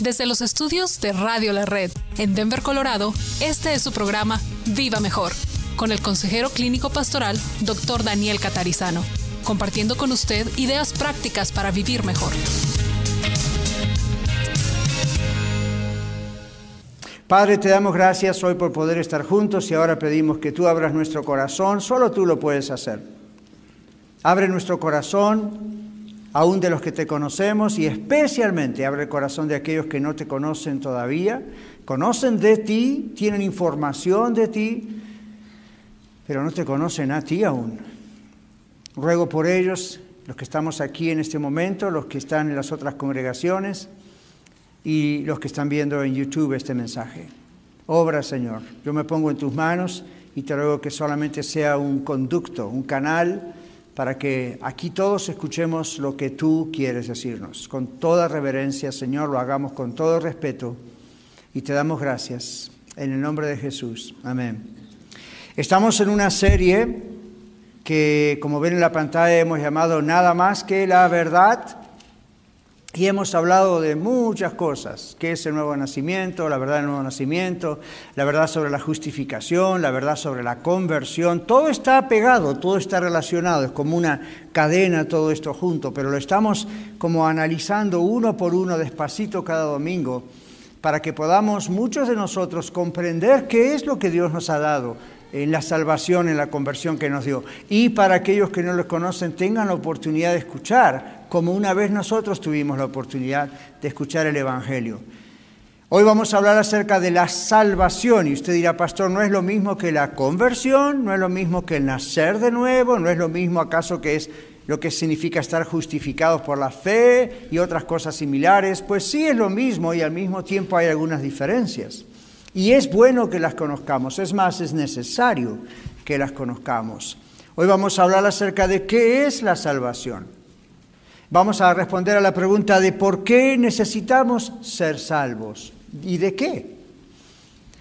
Desde los estudios de Radio La Red en Denver, Colorado, este es su programa Viva Mejor, con el consejero clínico pastoral Dr. Daniel Catarizano, compartiendo con usted ideas prácticas para vivir mejor. Padre, te damos gracias hoy por poder estar juntos y ahora pedimos que tú abras nuestro corazón, solo tú lo puedes hacer. Abre nuestro corazón aún de los que te conocemos y especialmente abre el corazón de aquellos que no te conocen todavía, conocen de ti, tienen información de ti, pero no te conocen a ti aún. Ruego por ellos, los que estamos aquí en este momento, los que están en las otras congregaciones y los que están viendo en YouTube este mensaje. Obra, Señor. Yo me pongo en tus manos y te ruego que solamente sea un conducto, un canal para que aquí todos escuchemos lo que tú quieres decirnos. Con toda reverencia, Señor, lo hagamos con todo respeto y te damos gracias. En el nombre de Jesús. Amén. Estamos en una serie que, como ven en la pantalla, hemos llamado Nada más que la verdad. Y hemos hablado de muchas cosas, qué es el nuevo nacimiento, la verdad del nuevo nacimiento, la verdad sobre la justificación, la verdad sobre la conversión, todo está pegado, todo está relacionado, es como una cadena todo esto junto, pero lo estamos como analizando uno por uno despacito cada domingo para que podamos muchos de nosotros comprender qué es lo que Dios nos ha dado en la salvación, en la conversión que nos dio. Y para aquellos que no lo conocen, tengan la oportunidad de escuchar, como una vez nosotros tuvimos la oportunidad de escuchar el Evangelio. Hoy vamos a hablar acerca de la salvación y usted dirá, pastor, ¿no es lo mismo que la conversión? ¿No es lo mismo que el nacer de nuevo? ¿No es lo mismo acaso que es lo que significa estar justificados por la fe y otras cosas similares? Pues sí es lo mismo y al mismo tiempo hay algunas diferencias. Y es bueno que las conozcamos, es más, es necesario que las conozcamos. Hoy vamos a hablar acerca de qué es la salvación. Vamos a responder a la pregunta de por qué necesitamos ser salvos y de qué.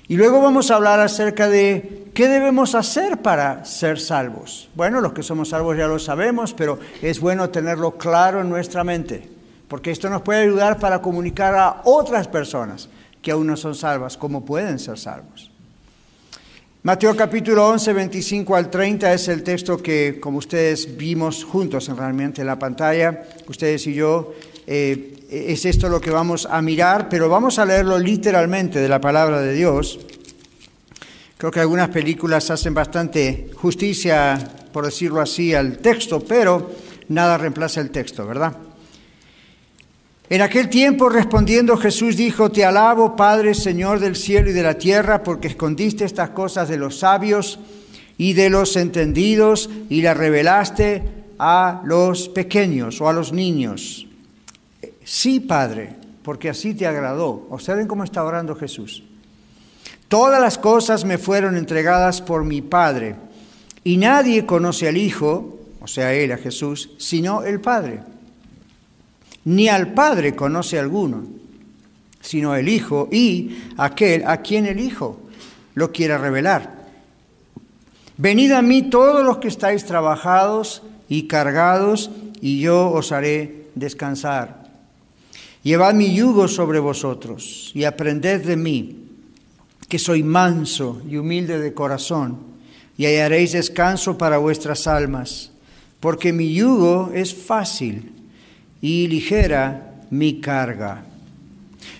Y luego vamos a hablar acerca de qué debemos hacer para ser salvos. Bueno, los que somos salvos ya lo sabemos, pero es bueno tenerlo claro en nuestra mente, porque esto nos puede ayudar para comunicar a otras personas que aún no son salvas, cómo pueden ser salvos. Mateo capítulo 11, 25 al 30 es el texto que, como ustedes vimos juntos en realmente en la pantalla, ustedes y yo, eh, es esto lo que vamos a mirar, pero vamos a leerlo literalmente de la palabra de Dios. Creo que algunas películas hacen bastante justicia, por decirlo así, al texto, pero nada reemplaza el texto, ¿verdad? En aquel tiempo respondiendo Jesús dijo, Te alabo, Padre, Señor del cielo y de la tierra, porque escondiste estas cosas de los sabios y de los entendidos y las revelaste a los pequeños o a los niños. Sí, Padre, porque así te agradó. Observen cómo está orando Jesús. Todas las cosas me fueron entregadas por mi Padre, y nadie conoce al Hijo, o sea, Él, a Jesús, sino el Padre ni al Padre conoce alguno, sino el Hijo y aquel a quien el Hijo lo quiera revelar. Venid a mí todos los que estáis trabajados y cargados, y yo os haré descansar. Llevad mi yugo sobre vosotros y aprended de mí, que soy manso y humilde de corazón, y hallaréis descanso para vuestras almas, porque mi yugo es fácil y ligera mi carga.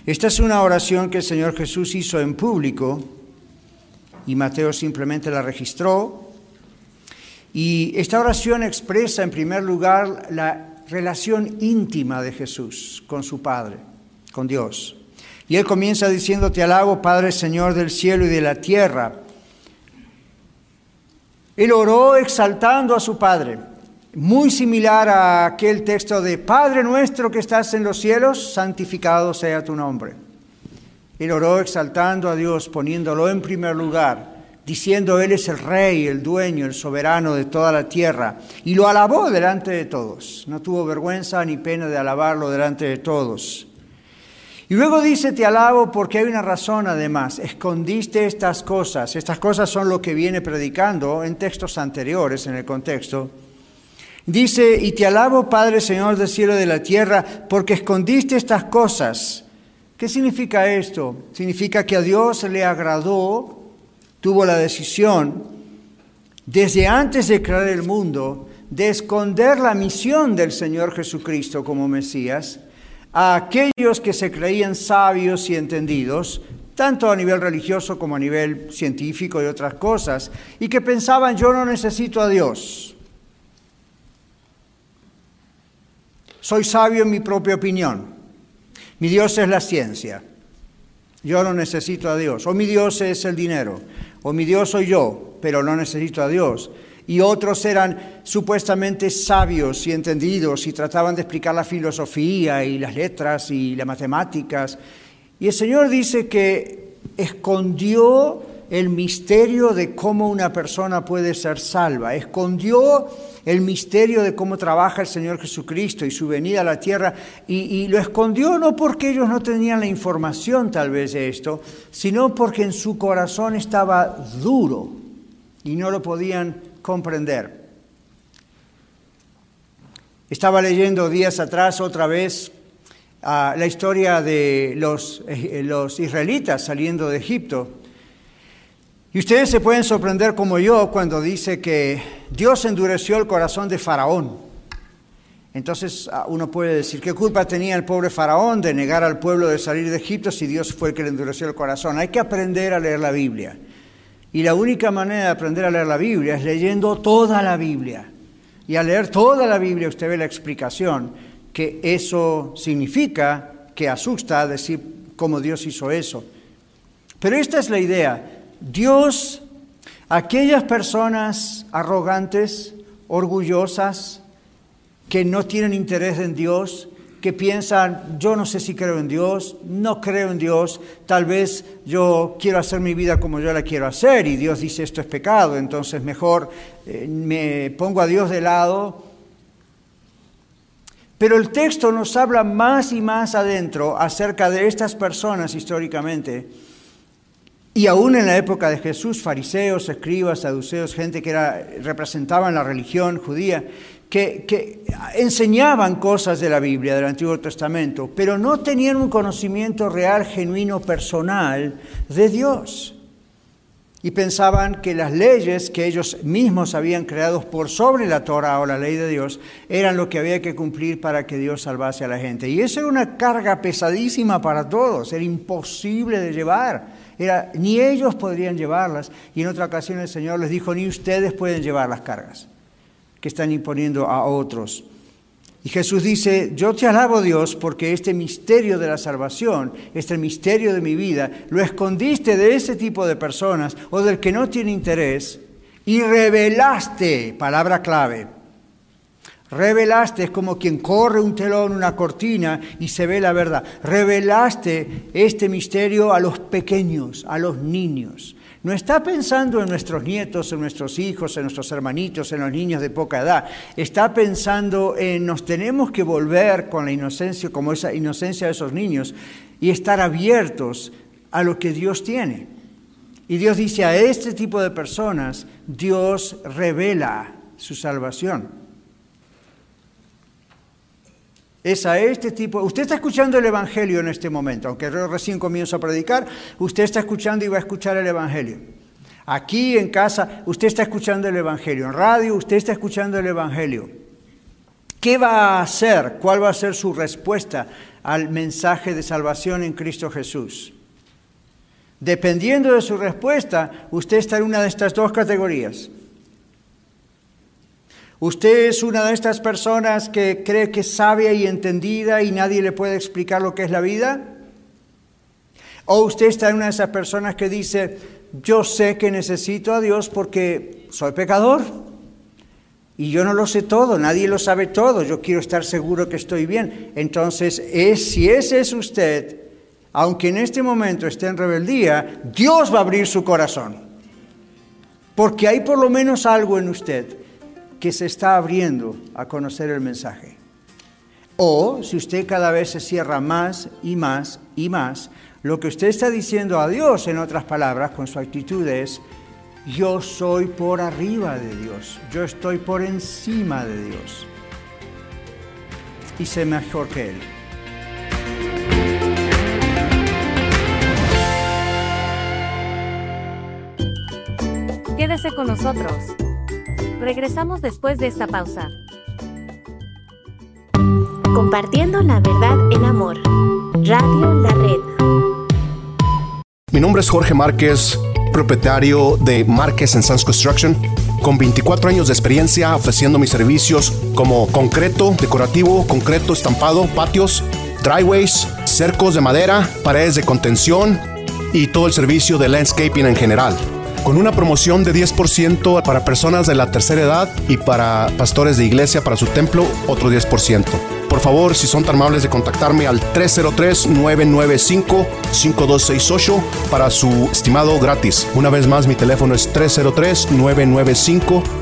Esta es una oración que el Señor Jesús hizo en público y Mateo simplemente la registró. Y esta oración expresa en primer lugar la relación íntima de Jesús con su Padre, con Dios. Y él comienza diciendo, te alabo Padre Señor del cielo y de la tierra. Él oró exaltando a su Padre muy similar a aquel texto de Padre nuestro que estás en los cielos, santificado sea tu nombre. Él oró exaltando a Dios, poniéndolo en primer lugar, diciendo Él es el rey, el dueño, el soberano de toda la tierra, y lo alabó delante de todos. No tuvo vergüenza ni pena de alabarlo delante de todos. Y luego dice, te alabo porque hay una razón además, escondiste estas cosas. Estas cosas son lo que viene predicando en textos anteriores en el contexto Dice, y te alabo, Padre, Señor del cielo y de la tierra, porque escondiste estas cosas. ¿Qué significa esto? Significa que a Dios le agradó, tuvo la decisión, desde antes de crear el mundo, de esconder la misión del Señor Jesucristo como Mesías a aquellos que se creían sabios y entendidos, tanto a nivel religioso como a nivel científico y otras cosas, y que pensaban, yo no necesito a Dios. Soy sabio en mi propia opinión. Mi Dios es la ciencia. Yo no necesito a Dios. O mi Dios es el dinero. O mi Dios soy yo, pero no necesito a Dios. Y otros eran supuestamente sabios y entendidos y trataban de explicar la filosofía y las letras y las matemáticas. Y el Señor dice que escondió el misterio de cómo una persona puede ser salva. Escondió el misterio de cómo trabaja el Señor Jesucristo y su venida a la tierra, y, lo escondió no porque ellos no tenían la información tal vez de esto, sino porque en su corazón estaba duro y no lo podían comprender. Estaba leyendo días atrás otra vez ah, la historia de los, eh, los israelitas saliendo de Egipto y ustedes se pueden sorprender como yo cuando dice que Dios endureció el corazón de Faraón. Entonces ah, uno puede decir, ¿qué culpa tenía el pobre Faraón de negar al pueblo de salir de Egipto si Dios fue el que le endureció el corazón? Hay que aprender a leer la Biblia. Y la única manera de aprender a leer la Biblia es leyendo toda la Biblia. Y al leer toda la Biblia usted ve la explicación que eso significa, que asusta decir cómo Dios hizo eso. Pero esta es la idea. Dios, aquellas personas arrogantes, orgullosas, que no tienen interés en Dios, que piensan, yo no sé si creo en Dios, no creo en Dios, tal vez yo quiero hacer mi vida como yo la quiero hacer y Dios dice esto es pecado, entonces mejor eh, me pongo a Dios de lado. Pero el texto nos habla más y más adentro acerca de estas personas históricamente y aún en la época de Jesús, fariseos, escribas, saduceos, gente que era, representaban la religión judía, que, que, enseñaban cosas de la Biblia, del Antiguo Testamento, pero no tenían un conocimiento real, genuino, personal de Dios. Y pensaban que las leyes que ellos mismos habían creado por sobre la Torah o la ley de Dios eran lo que había que cumplir para que Dios salvase a la gente. Y eso era una carga pesadísima para todos, era imposible de llevar ni ellos podrían llevarlas. Y en otra ocasión el Señor les dijo, ni ustedes pueden llevar las cargas que están imponiendo a otros. Y Jesús dice, yo te alabo Dios porque este misterio de la salvación, este misterio de mi vida, lo escondiste de ese tipo de personas o del que no tiene interés y revelaste, palabra clave, Revelaste, es como quien corre un telón, una cortina y se ve la verdad. Revelaste este misterio a los pequeños, a los niños. No está pensando en nuestros nietos, en nuestros hijos, en nuestros hermanitos, en los niños de poca edad. Está pensando en nos tenemos que volver con la inocencia, como esa inocencia de esos niños, y estar abiertos a lo que Dios tiene. Y Dios dice a este tipo de personas, Dios revela su salvación. Es a este tipo. Usted está escuchando el Evangelio en este momento, aunque recién comienzo a predicar, usted está escuchando y va a escuchar el Evangelio. Aquí en casa, usted está escuchando el Evangelio. En radio, usted está escuchando el Evangelio. ¿Qué va a hacer? ¿Cuál va a ser su respuesta al mensaje de salvación en Cristo Jesús? Dependiendo de su respuesta, usted está en una de estas dos categorías. Usted es una de estas personas que cree que es sabia y entendida y nadie le puede explicar lo que es la vida. O usted está en una de esas personas que dice, yo sé que necesito a Dios porque soy pecador, Y yo no lo sé todo, nadie lo sabe todo, yo quiero estar seguro que estoy bien. Entonces, es, si ese es usted, aunque en este momento esté en rebeldía, Dios va a abrir su corazón. Porque hay por lo menos algo en usted que se está abriendo a conocer el mensaje. O si usted cada vez se cierra más y más y más, lo que usted está diciendo a Dios, en otras palabras, con su actitud es, yo soy por arriba de Dios, yo estoy por encima de Dios y sé mejor que Él. Quédese con nosotros. Regresamos después de esta pausa. Compartiendo la verdad en amor. Radio La Red. Mi nombre es Jorge Márquez propietario de Márquez Sons Construction, con 24 años de experiencia ofreciendo mis servicios como concreto, decorativo, concreto estampado, patios, driveways, cercos de madera, paredes de contención y todo el servicio de landscaping en general. Con una promoción de 10% para personas de la tercera edad y para pastores de iglesia para su templo, otro 10%. Por favor, si son tan amables de contactarme al 303-995-5268 para su estimado gratis. Una vez más, mi teléfono es 303-995-5268.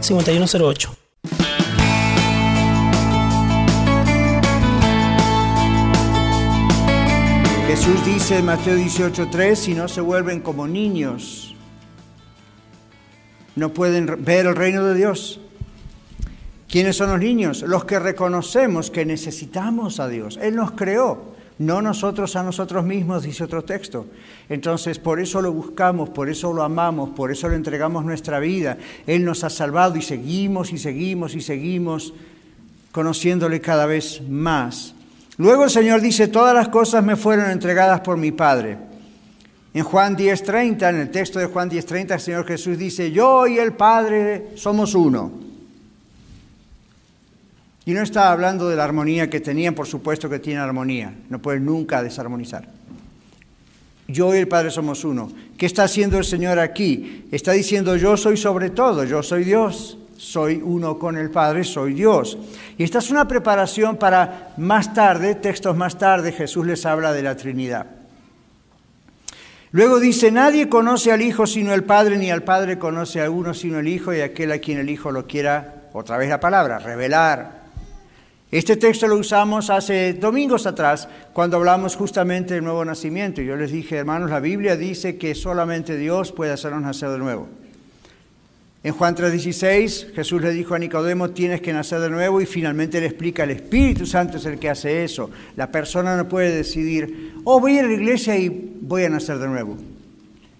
303-472-5108. Jesús dice en Mateo 18:3, si no se vuelven como niños, no pueden ver el reino de Dios. ¿Quiénes son los niños? Los que reconocemos que necesitamos a Dios. Él nos creó no nosotros a nosotros mismos, dice otro texto. Entonces, por eso lo buscamos, por eso lo amamos, por eso le entregamos nuestra vida. Él nos ha salvado y seguimos y seguimos y seguimos conociéndole cada vez más. Luego el Señor dice, todas las cosas me fueron entregadas por mi Padre. En Juan 10:30, en el texto de Juan 10:30, el Señor Jesús dice, yo y el Padre somos uno. Y no está hablando de la armonía que tenían, por supuesto que tienen armonía, no pueden nunca desarmonizar. Yo y el Padre somos uno. ¿Qué está haciendo el Señor aquí? Está diciendo yo soy sobre todo, yo soy Dios, soy uno con el Padre, soy Dios. Y esta es una preparación para más tarde, textos más tarde, Jesús les habla de la Trinidad. Luego dice, nadie conoce al Hijo sino el Padre, ni al Padre conoce a uno sino el Hijo y aquel a quien el Hijo lo quiera, otra vez la palabra, revelar. Este texto lo usamos hace domingos atrás cuando hablamos justamente del nuevo nacimiento. Yo les dije, hermanos, la Biblia dice que solamente Dios puede hacernos nacer de nuevo. En Juan 3:16 Jesús le dijo a Nicodemo, tienes que nacer de nuevo y finalmente le explica, el Espíritu Santo es el que hace eso. La persona no puede decidir, oh, voy a la iglesia y voy a nacer de nuevo.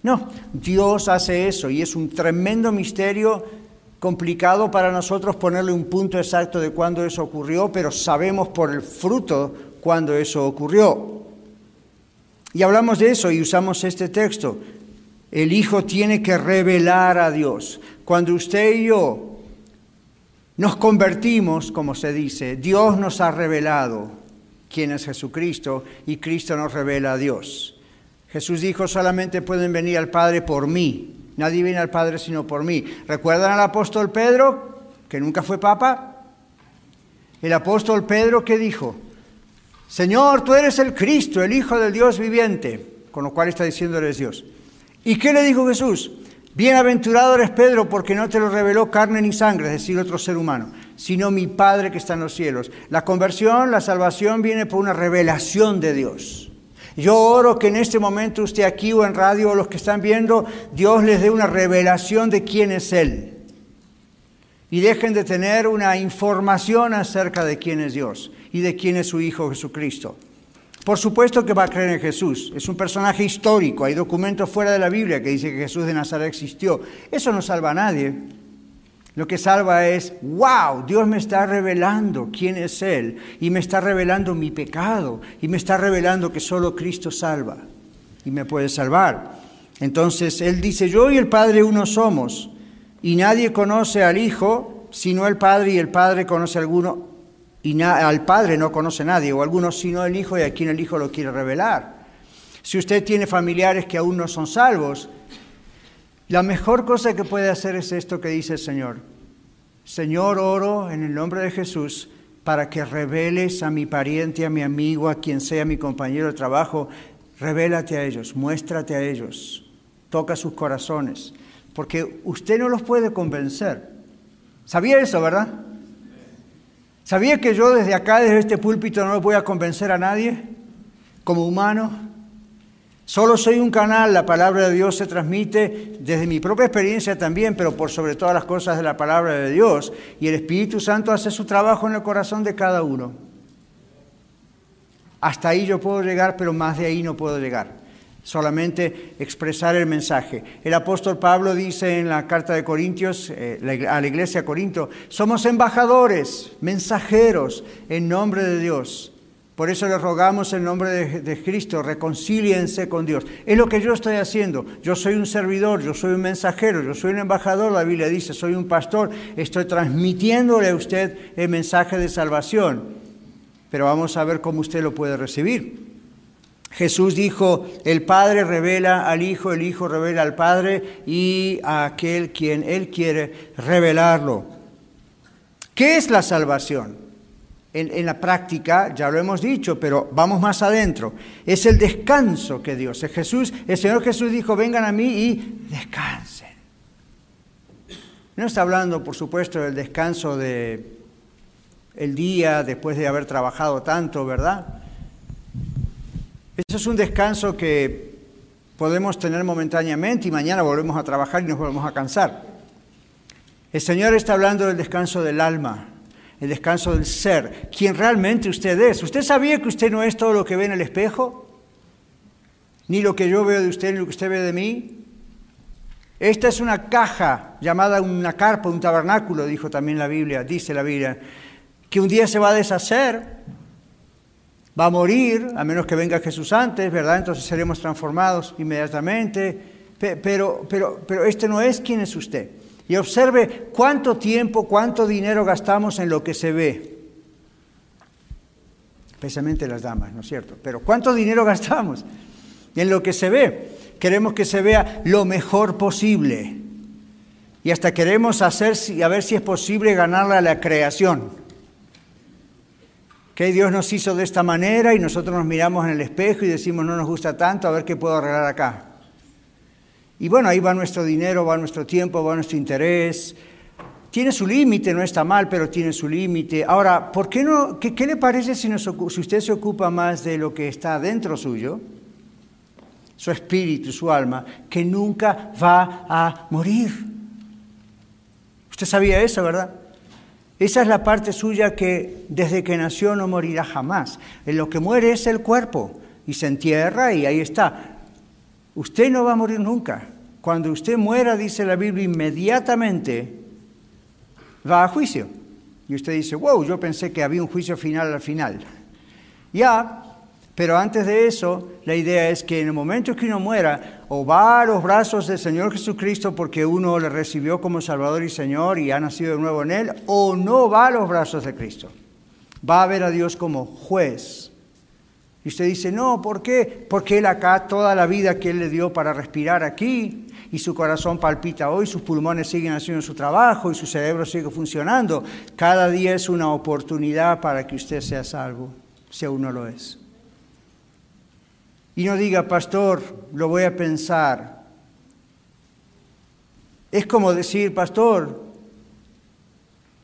No, Dios hace eso y es un tremendo misterio complicado para nosotros ponerle un punto exacto de cuándo eso ocurrió, pero sabemos por el fruto cuándo eso ocurrió. Y hablamos de eso y usamos este texto. El Hijo tiene que revelar a Dios. Cuando usted y yo nos convertimos, como se dice, Dios nos ha revelado quién es Jesucristo y Cristo nos revela a Dios. Jesús dijo, solamente pueden venir al Padre por mí. Nadie viene al Padre sino por mí. ¿Recuerdan al apóstol Pedro, que nunca fue papa? El apóstol Pedro ¿qué dijo, Señor, tú eres el Cristo, el Hijo del Dios viviente, con lo cual está diciendo eres Dios. ¿Y qué le dijo Jesús? Bienaventurado eres Pedro porque no te lo reveló carne ni sangre, es decir, otro ser humano, sino mi Padre que está en los cielos. La conversión, la salvación viene por una revelación de Dios. Yo oro que en este momento usted aquí o en radio o los que están viendo, Dios les dé una revelación de quién es Él. Y dejen de tener una información acerca de quién es Dios y de quién es su Hijo Jesucristo. Por supuesto que va a creer en Jesús. Es un personaje histórico. Hay documentos fuera de la Biblia que dice que Jesús de Nazaret existió. Eso no salva a nadie. Lo que salva es, wow, Dios me está revelando quién es Él y me está revelando mi pecado y me está revelando que solo Cristo salva y me puede salvar. Entonces Él dice, yo y el Padre uno somos y nadie conoce al Hijo sino el Padre y el Padre conoce a alguno y al Padre no conoce nadie o alguno sino el Hijo y a quien el Hijo lo quiere revelar. Si usted tiene familiares que aún no son salvos, la mejor cosa que puede hacer es esto que dice el Señor. Señor, oro en el nombre de Jesús para que reveles a mi pariente, a mi amigo, a quien sea mi compañero de trabajo, revélate a ellos, muéstrate a ellos, toca sus corazones, porque usted no los puede convencer. ¿Sabía eso, verdad? ¿Sabía que yo desde acá, desde este púlpito, no voy a convencer a nadie como humano? Solo soy un canal, la palabra de Dios se transmite desde mi propia experiencia también, pero por sobre todas las cosas de la palabra de Dios. Y el Espíritu Santo hace su trabajo en el corazón de cada uno. Hasta ahí yo puedo llegar, pero más de ahí no puedo llegar. Solamente expresar el mensaje. El apóstol Pablo dice en la carta de Corintios, eh, a la iglesia de Corinto, somos embajadores, mensajeros en nombre de Dios por eso le rogamos en nombre de, Cristo, reconcíliense con Dios. Es lo que yo estoy haciendo. Yo soy un servidor, yo soy un mensajero, yo soy un embajador, la Biblia dice, soy un pastor, estoy transmitiéndole a usted el mensaje de salvación. Pero vamos a ver cómo usted lo puede recibir. Jesús dijo, el Padre revela al Hijo, el Hijo revela al Padre y a aquel quien Él quiere revelarlo. ¿Qué es la salvación? En, la práctica, ya lo hemos dicho, pero vamos más adentro. Es el descanso que Dios, es Jesús, el Señor Jesús dijo, vengan a mí y descansen. No está hablando, por supuesto, del descanso de el día después de haber trabajado tanto, ¿verdad? Eso es un descanso que podemos tener momentáneamente y mañana volvemos a trabajar y nos volvemos a cansar. El Señor está hablando del descanso del alma, el descanso del ser, quien realmente usted es. ¿Usted sabía que usted no es todo lo que ve en el espejo? Ni lo que yo veo de usted, ni lo que usted ve de mí. Esta es una caja llamada una carpa, un tabernáculo, dijo también la Biblia, dice la Biblia, que un día se va a deshacer, va a morir, a menos que venga Jesús antes, ¿verdad? Entonces seremos transformados inmediatamente. Pero, pero, pero este no es quien es usted. Y observe cuánto tiempo, cuánto dinero gastamos en lo que se ve. Especialmente las damas, ¿no es cierto? Pero ¿cuánto dinero gastamos en lo que se ve? Queremos que se vea lo mejor posible. Y hasta queremos hacer, a ver si es posible ganarle a la creación. Que Dios nos hizo de esta manera y nosotros nos miramos en el espejo y decimos no nos gusta tanto, a ver qué puedo arreglar acá. Y bueno, ahí va nuestro dinero, va nuestro tiempo, va nuestro interés. Tiene su límite, no está mal, pero tiene su límite. Ahora, ¿por qué no? Qué, le parece si, si usted se ocupa más de lo que está dentro suyo, su espíritu, su alma, que nunca va a morir? Usted sabía eso, ¿verdad? Esa es la parte suya que desde que nació no morirá jamás. En lo que muere es el cuerpo y se entierra y ahí está. Usted no va a morir nunca. Cuando usted muera, dice la Biblia, inmediatamente va a juicio. Y usted dice, wow, yo pensé que había un juicio final al final. Ya, pero antes de eso, la idea es que en el momento que uno muera, o va a los brazos del Señor Jesucristo porque uno le recibió como Salvador y Señor y ha nacido de nuevo en Él, o no va a los brazos de Cristo. Va a ver a Dios como juez y usted dice, no, ¿por qué? Porque él acá, toda la vida que él le dio para respirar aquí, y su corazón palpita hoy, sus pulmones siguen haciendo su trabajo y su cerebro sigue funcionando. Cada día es una oportunidad para que usted sea salvo, si aún no lo es. Y no diga, pastor, lo voy a pensar. Es como decir, pastor,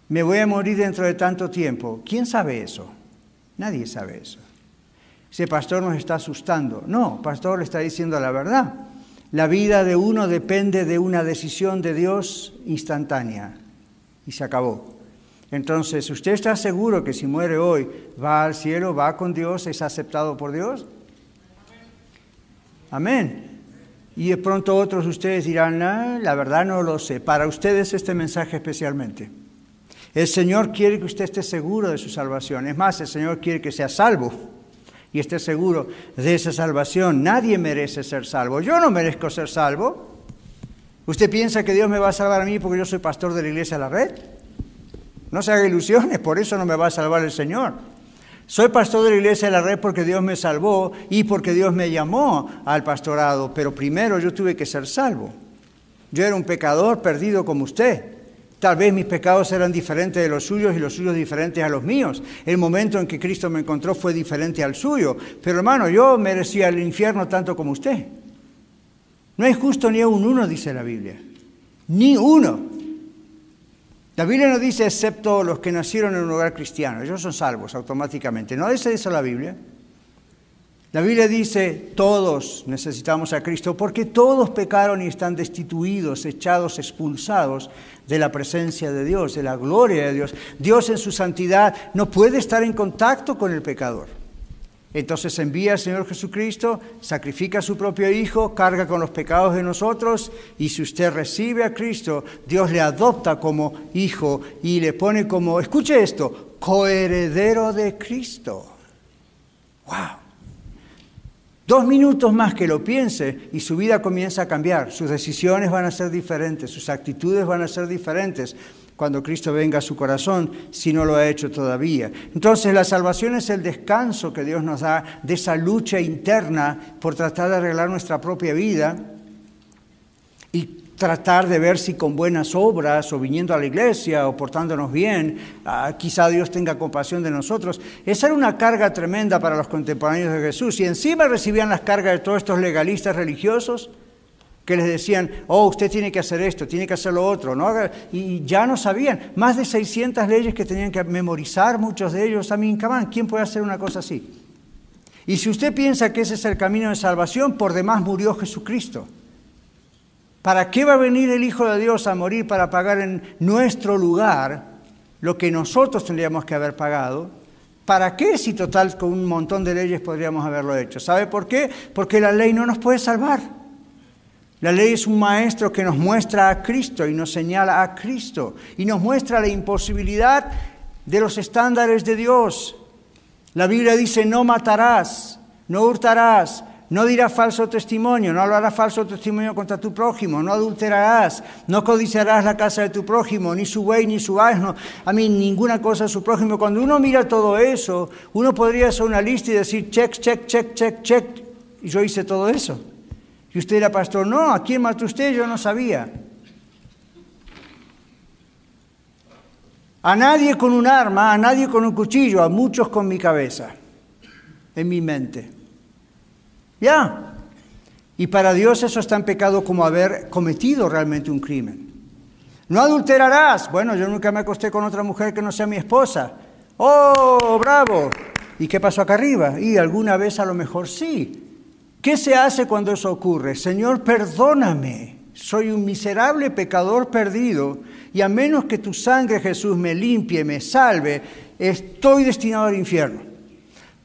me voy a morir dentro de tanto tiempo. ¿Quién sabe eso? Nadie sabe eso ese pastor nos está asustando. No, pastor le está diciendo la verdad. La vida de uno depende de una decisión de Dios instantánea. Y se acabó. Entonces, ¿usted está seguro que si muere hoy va al cielo, va con Dios, es aceptado por Dios? Amén. Y de pronto otros de ustedes dirán, "Ah, la verdad no lo sé. Para ustedes este mensaje especialmente. El Señor quiere que usted esté seguro de su salvación. Es más, el Señor quiere que sea salvo y esté seguro de esa salvación. Nadie merece ser salvo. Yo no merezco ser salvo. ¿Usted piensa que Dios me va a salvar a mí porque yo soy pastor de la iglesia de la red? No se haga ilusiones, por eso no me va a salvar el Señor. Soy pastor de la iglesia de la red porque Dios me salvó y porque Dios me llamó al pastorado, pero primero yo tuve que ser salvo. Yo era un pecador perdido como usted. Tal vez mis pecados eran diferentes de los suyos y los suyos diferentes a los míos. El momento en que Cristo me encontró fue diferente al suyo. Pero hermano, yo merecía el infierno tanto como usted. No hay justo ni un uno, dice la Biblia. Ni uno. La Biblia no dice excepto los que nacieron en un hogar cristiano, ellos son salvos automáticamente. No dice eso la Biblia. La Biblia dice todos necesitamos a Cristo porque todos pecaron y están destituidos, echados, expulsados de la presencia de Dios, de la gloria de Dios. Dios en su santidad no puede estar en contacto con el pecador. Entonces envía al Señor Jesucristo, sacrifica a su propio Hijo, carga con los pecados de nosotros y si usted recibe a Cristo, Dios le adopta como hijo y le pone como, escuche esto, coheredero de Cristo. ¡Wow! Dos minutos más que lo piense y su vida comienza a cambiar. Sus decisiones van a ser diferentes, sus actitudes van a ser diferentes cuando Cristo venga a su corazón, si no lo ha hecho todavía. Entonces la salvación es el descanso que Dios nos da de esa lucha interna por tratar de arreglar nuestra propia vida tratar de ver si con buenas obras o viniendo a la iglesia o portándonos bien, ah, quizá Dios tenga compasión de nosotros. Esa era una carga tremenda para los contemporáneos de Jesús. Y encima recibían las cargas de todos estos legalistas religiosos que les decían, oh, usted tiene que hacer esto, tiene que hacer lo otro, ¿no? y ya no sabían, más de 600 leyes que tenían que memorizar, muchos de ellos, a mí, ¿quién puede hacer una cosa así? Y si usted piensa que ese es el camino de salvación, por demás murió Jesucristo. ¿Para qué va a venir el Hijo de Dios a morir para pagar en nuestro lugar lo que nosotros tendríamos que haber pagado? ¿Para qué si total con un montón de leyes podríamos haberlo hecho? ¿Sabe por qué? Porque la ley no nos puede salvar. La ley es un maestro que nos muestra a Cristo y nos señala a Cristo y nos muestra la imposibilidad de los estándares de Dios. La Biblia dice, no matarás, no hurtarás, no dirás falso testimonio, no hablarás falso testimonio contra tu prójimo, no adulterarás, no codiciarás la casa de tu prójimo, ni su buey, ni su asno, a mí ninguna cosa de su prójimo. Cuando uno mira todo eso, uno podría hacer una lista y decir, check, check, check, check, check, y yo hice todo eso. Y usted era pastor, no, ¿a quién mató usted? Yo no sabía. A nadie con un arma, a nadie con un cuchillo, a muchos con mi cabeza, en mi mente. Ya. Y para Dios eso es tan pecado como haber cometido realmente un crimen. No adulterarás. Bueno, yo nunca me acosté con otra mujer que no sea mi esposa. Oh, bravo. ¿Y qué pasó acá arriba? Y alguna vez a lo mejor sí. ¿Qué se hace cuando eso ocurre? Señor, perdóname. Soy un miserable pecador perdido y a menos que tu sangre, Jesús, me limpie, me salve, estoy destinado al infierno.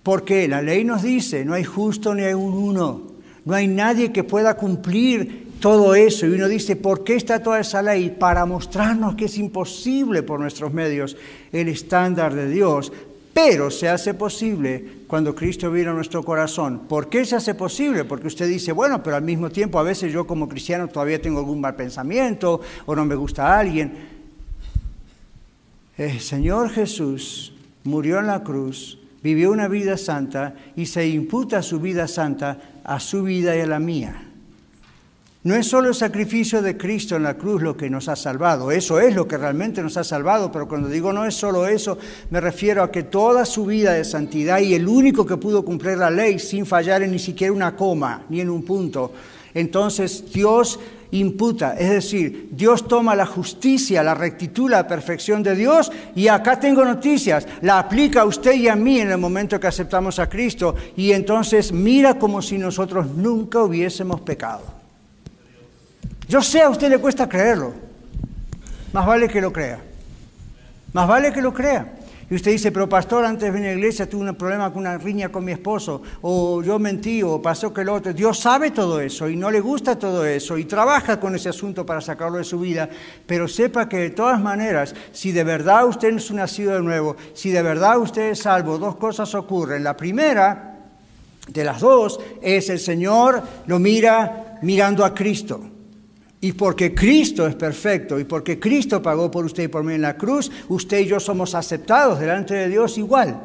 Porque la ley nos dice, no hay justo ni hay un uno, no hay nadie que pueda cumplir todo eso. Y uno dice, ¿por qué está toda esa ley? Para mostrarnos que es imposible por nuestros medios el estándar de Dios, pero se hace posible cuando Cristo vino a nuestro corazón. ¿Por qué se hace posible? Porque usted dice, bueno, pero al mismo tiempo a veces yo como cristiano todavía tengo algún mal pensamiento o no me gusta a alguien. El Señor Jesús murió en la cruz, vivió una vida santa y se imputa su vida santa a su vida y a la mía. No es solo el sacrificio de Cristo en la cruz lo que nos ha salvado, eso es lo que realmente nos ha salvado, pero cuando digo no es solo eso, me refiero a que toda su vida de santidad y el único que pudo cumplir la ley sin fallar en ni siquiera una coma ni en un punto, entonces Dios imputa, es decir, Dios toma la justicia, la rectitud, la perfección de Dios y acá tengo noticias, la aplica a usted y a mí en el momento que aceptamos a Cristo y entonces mira como si nosotros nunca hubiésemos pecado. Yo sé, a usted le cuesta creerlo. Más vale que lo crea. Más vale que lo crea. Y usted dice, pero pastor, antes de venir a la iglesia tuve un problema con una riña con mi esposo, o yo mentí, o pasó que el otro. Dios sabe todo eso y no le gusta todo eso y trabaja con ese asunto para sacarlo de su vida, pero sepa que de todas maneras, si de verdad usted es un nacido de nuevo, si de verdad usted es salvo, dos cosas ocurren. La primera de las dos es el Señor lo mira mirando a Cristo. Y porque Cristo es perfecto y porque Cristo pagó por usted y por mí en la cruz, usted y yo somos aceptados delante de Dios igual.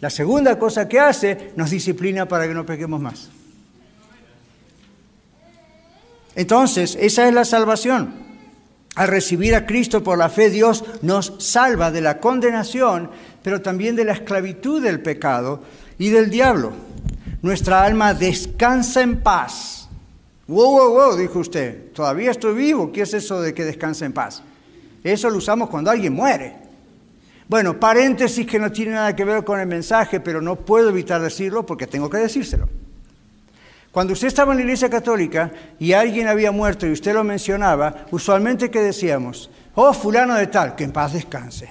La segunda cosa que hace nos disciplina para que no pequemos más. Entonces, esa es la salvación. Al recibir a Cristo por la fe, Dios nos salva de la condenación, pero también de la esclavitud del pecado y del diablo. Nuestra alma descansa en paz Wow, wow, wow, dijo usted, todavía estoy vivo, ¿qué es eso de que descanse en paz? Eso lo usamos cuando alguien muere. Bueno, paréntesis que no tiene nada que ver con el mensaje, pero no puedo evitar decirlo porque tengo que decírselo. Cuando usted estaba en la iglesia católica y alguien había muerto y usted lo mencionaba, usualmente ¿qué decíamos? Oh, fulano de tal, que en paz descanse.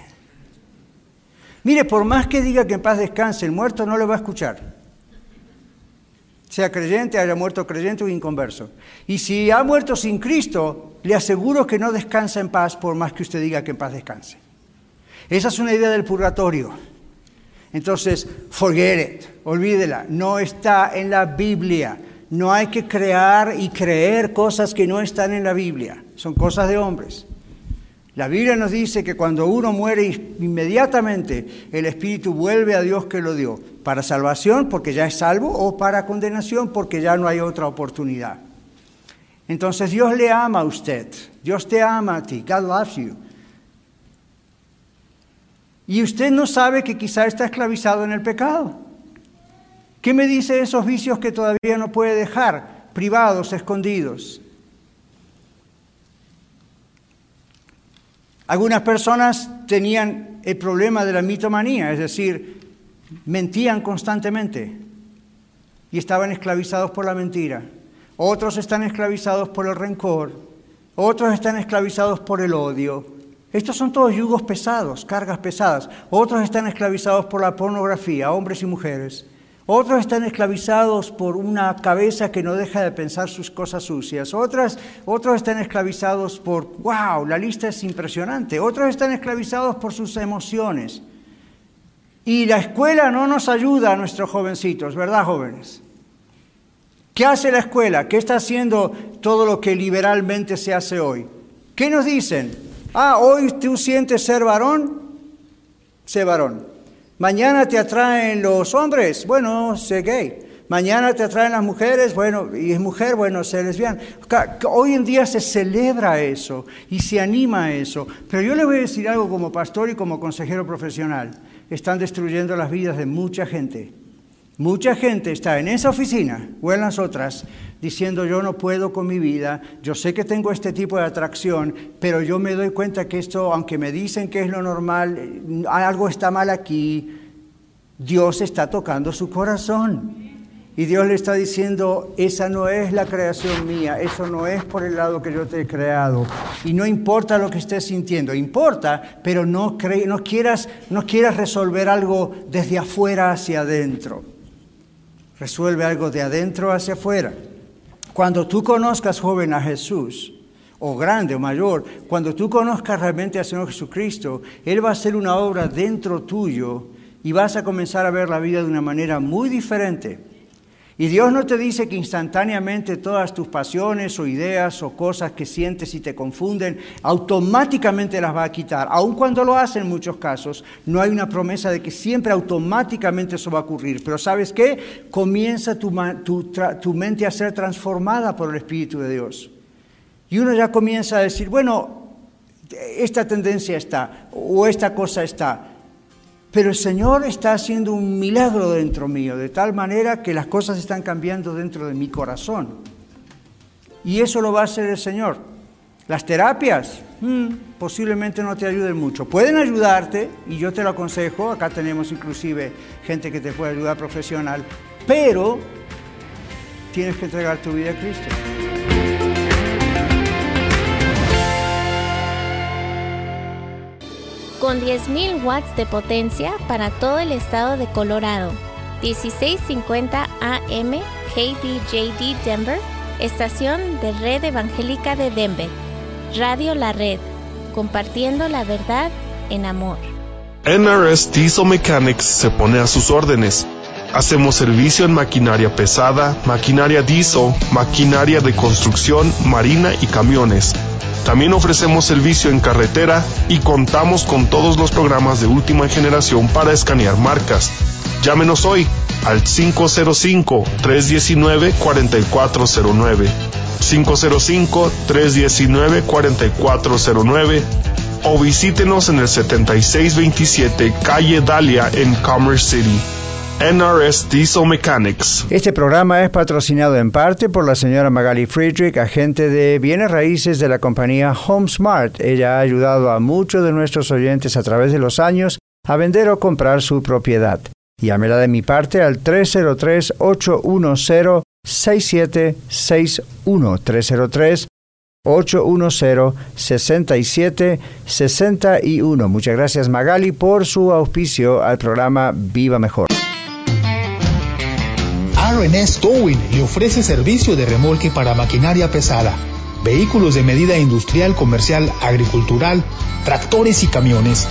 Mire, por más que diga que en paz descanse, el muerto no le va a escuchar sea creyente, haya muerto creyente o inconverso. Y si ha muerto sin Cristo, le aseguro que no descansa en paz por más que usted diga que en paz descanse. Esa es una idea del purgatorio. Entonces, forget it, olvídela, no está en la Biblia. No hay que crear y creer cosas que no están en la Biblia, son cosas de hombres. La Biblia nos dice que cuando uno muere inmediatamente el Espíritu vuelve a Dios que lo dio, para salvación porque ya es salvo o para condenación porque ya no hay otra oportunidad. Entonces Dios le ama a usted, Dios te ama a ti, God loves you. Y usted no sabe que quizá está esclavizado en el pecado. ¿Qué me dice esos vicios que todavía no puede dejar, privados, escondidos? Algunas personas tenían el problema de la mitomanía, es decir, mentían constantemente y estaban esclavizados por la mentira. Otros están esclavizados por el rencor, otros están esclavizados por el odio. Estos son todos yugos pesados, cargas pesadas. Otros están esclavizados por la pornografía, hombres y mujeres. Otros están esclavizados por una cabeza que no deja de pensar sus cosas sucias. Otras, otros están esclavizados por, wow, la lista es impresionante. Otros están esclavizados por sus emociones. Y la escuela no nos ayuda a nuestros jovencitos, ¿verdad, jóvenes? ¿Qué hace la escuela? ¿Qué está haciendo todo lo que liberalmente se hace hoy? ¿Qué nos dicen? Ah, hoy tú sientes ser varón, sé varón. Mañana te atraen los hombres, bueno, sé gay. Mañana te atraen las mujeres, bueno, y es mujer, bueno, sé lesbiana. Hoy en día se celebra eso y se anima a eso. Pero yo le voy a decir algo como pastor y como consejero profesional. Están destruyendo las vidas de mucha gente. Mucha gente está en esa oficina o en las otras diciendo yo no puedo con mi vida, yo sé que tengo este tipo de atracción, pero yo me doy cuenta que esto, aunque me dicen que es lo normal, algo está mal aquí, Dios está tocando su corazón. Y Dios le está diciendo, esa no es la creación mía, eso no es por el lado que yo te he creado. Y no importa lo que estés sintiendo, importa, pero no, no, quieras, no quieras resolver algo desde afuera hacia adentro. Resuelve algo de adentro hacia afuera. Cuando tú conozcas, joven, a Jesús, o grande o mayor, cuando tú conozcas realmente al Señor Jesucristo, Él va a hacer una obra dentro tuyo y vas a comenzar a ver la vida de una manera muy diferente. Y Dios no te dice que instantáneamente todas tus pasiones o ideas o cosas que sientes y te confunden, automáticamente las va a quitar. Aun cuando lo hace en muchos casos, no hay una promesa de que siempre automáticamente eso va a ocurrir. Pero ¿sabes qué? Comienza tu, tu mente a ser transformada por el Espíritu de Dios. Y uno ya comienza a decir, bueno, esta tendencia está, o esta cosa está. Pero el Señor está haciendo un milagro dentro mío, de tal manera que las cosas están cambiando dentro de mi corazón. Y eso lo va a hacer el Señor. Las terapias hmm, posiblemente no te ayuden mucho. Pueden ayudarte, y yo te lo aconsejo, acá tenemos inclusive gente que te puede ayudar profesional, pero tienes que entregar tu vida a Cristo. Con 10.000 watts de potencia para todo el estado de Colorado. 1650 AM KBJD Denver, estación de Red Evangélica de Denver. Radio La Red, compartiendo la verdad en amor. NRS Diesel Mechanics se pone a sus órdenes. Hacemos servicio en maquinaria pesada, maquinaria diesel, maquinaria de construcción, marina y camiones. También ofrecemos servicio en carretera y contamos con todos los programas de última generación para escanear marcas. Llámenos hoy al 505-319-4409. 505-319-4409 o visítenos en el 7627 Calle Dalia en Commerce City. NRS Diesel Mechanics. Este programa es patrocinado en parte por la señora Magali Friedrich, agente de bienes raíces de la compañía HomeSmart. Ella ha ayudado a muchos de nuestros oyentes a través de los años a vender o comprar su propiedad. Llámela de mi parte al 303-810-6761. 303-810-6761. Muchas gracias Magali por su auspicio al programa Viva Mejor. RNS Towing le ofrece servicio de remolque para maquinaria pesada, vehículos de medida industrial, comercial, agricultural, tractores y camiones,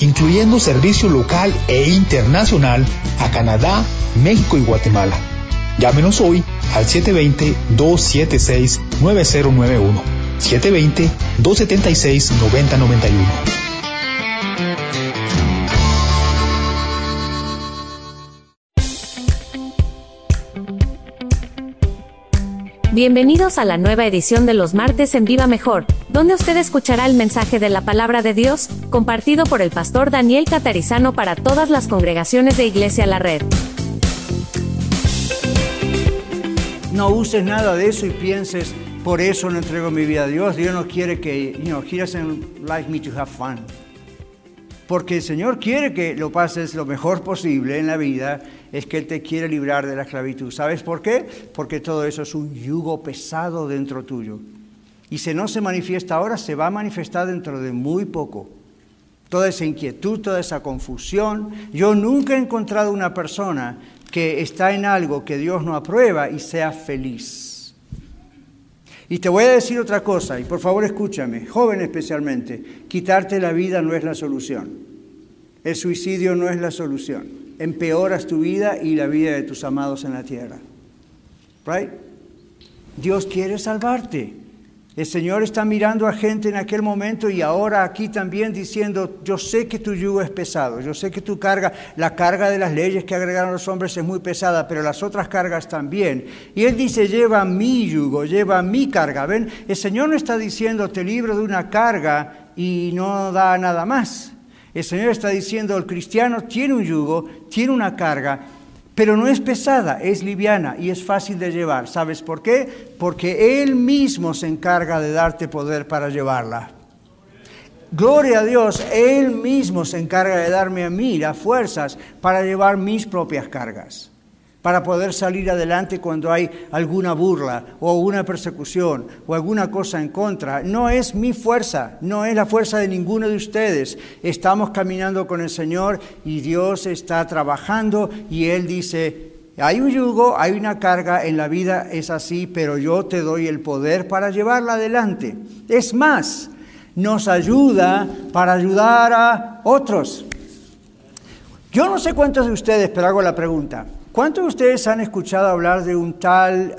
incluyendo servicio local e internacional a Canadá, México y Guatemala. Llámenos hoy al 720-276-9091. 720-276-9091. Bienvenidos a la nueva edición de los martes en Viva Mejor, donde usted escuchará el mensaje de la palabra de Dios, compartido por el pastor Daniel Catarizano para todas las congregaciones de Iglesia La Red. No uses nada de eso y pienses, por eso no entrego mi vida a Dios. Dios no quiere que, you know, He doesn't like me to have fun. Porque el Señor quiere que lo pases lo mejor posible en la vida es que Él te quiere librar de la esclavitud. ¿Sabes por qué? Porque todo eso es un yugo pesado dentro tuyo. Y si no se manifiesta ahora, se va a manifestar dentro de muy poco. Toda esa inquietud, toda esa confusión. Yo nunca he encontrado una persona que está en algo que Dios no aprueba y sea feliz. Y te voy a decir otra cosa, y por favor escúchame, joven especialmente, quitarte la vida no es la solución. El suicidio no es la solución empeoras tu vida y la vida de tus amados en la tierra. Right? Dios quiere salvarte. El Señor está mirando a gente en aquel momento y ahora aquí también diciendo, yo sé que tu yugo es pesado, yo sé que tu carga, la carga de las leyes que agregaron los hombres es muy pesada, pero las otras cargas también. Y Él dice, lleva mi yugo, lleva mi carga. ¿Ven? El Señor no está diciendo, te libro de una carga y no da nada más. El Señor está diciendo, el cristiano tiene un yugo, tiene una carga, pero no es pesada, es liviana y es fácil de llevar. ¿Sabes por qué? Porque Él mismo se encarga de darte poder para llevarla. Gloria a Dios, Él mismo se encarga de darme a mí las fuerzas para llevar mis propias cargas para poder salir adelante cuando hay alguna burla o una persecución o alguna cosa en contra. No es mi fuerza, no es la fuerza de ninguno de ustedes. Estamos caminando con el Señor y Dios está trabajando y Él dice, hay un yugo, hay una carga, en la vida es así, pero yo te doy el poder para llevarla adelante. Es más, nos ayuda para ayudar a otros. Yo no sé cuántos de ustedes, pero hago la pregunta. ¿Cuántos de ustedes han escuchado hablar de un tal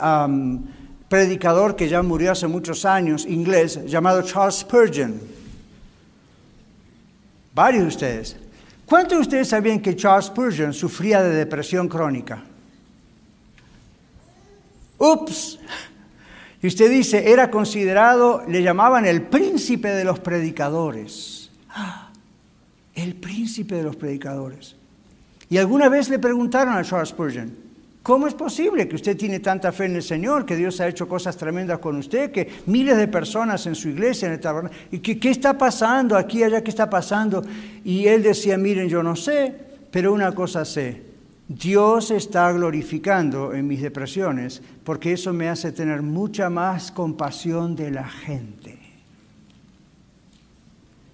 predicador que ya murió hace muchos años, inglés, llamado Charles Spurgeon? Varios de ustedes. ¿Cuántos de ustedes sabían que Charles Spurgeon sufría de depresión crónica? Ups. Y usted dice, era considerado, le llamaban el príncipe de los predicadores. El príncipe de los predicadores. Y alguna vez le preguntaron a Charles Spurgeon, ¿cómo es posible que usted tiene tanta fe en el Señor, que Dios ha hecho cosas tremendas con usted, que miles de personas en su iglesia, en el tabernáculo, y qué está pasando aquí, allá, qué está pasando? Y él decía, miren, yo no sé, pero una cosa sé, Dios está glorificando en mis depresiones, porque eso me hace tener mucha más compasión de la gente.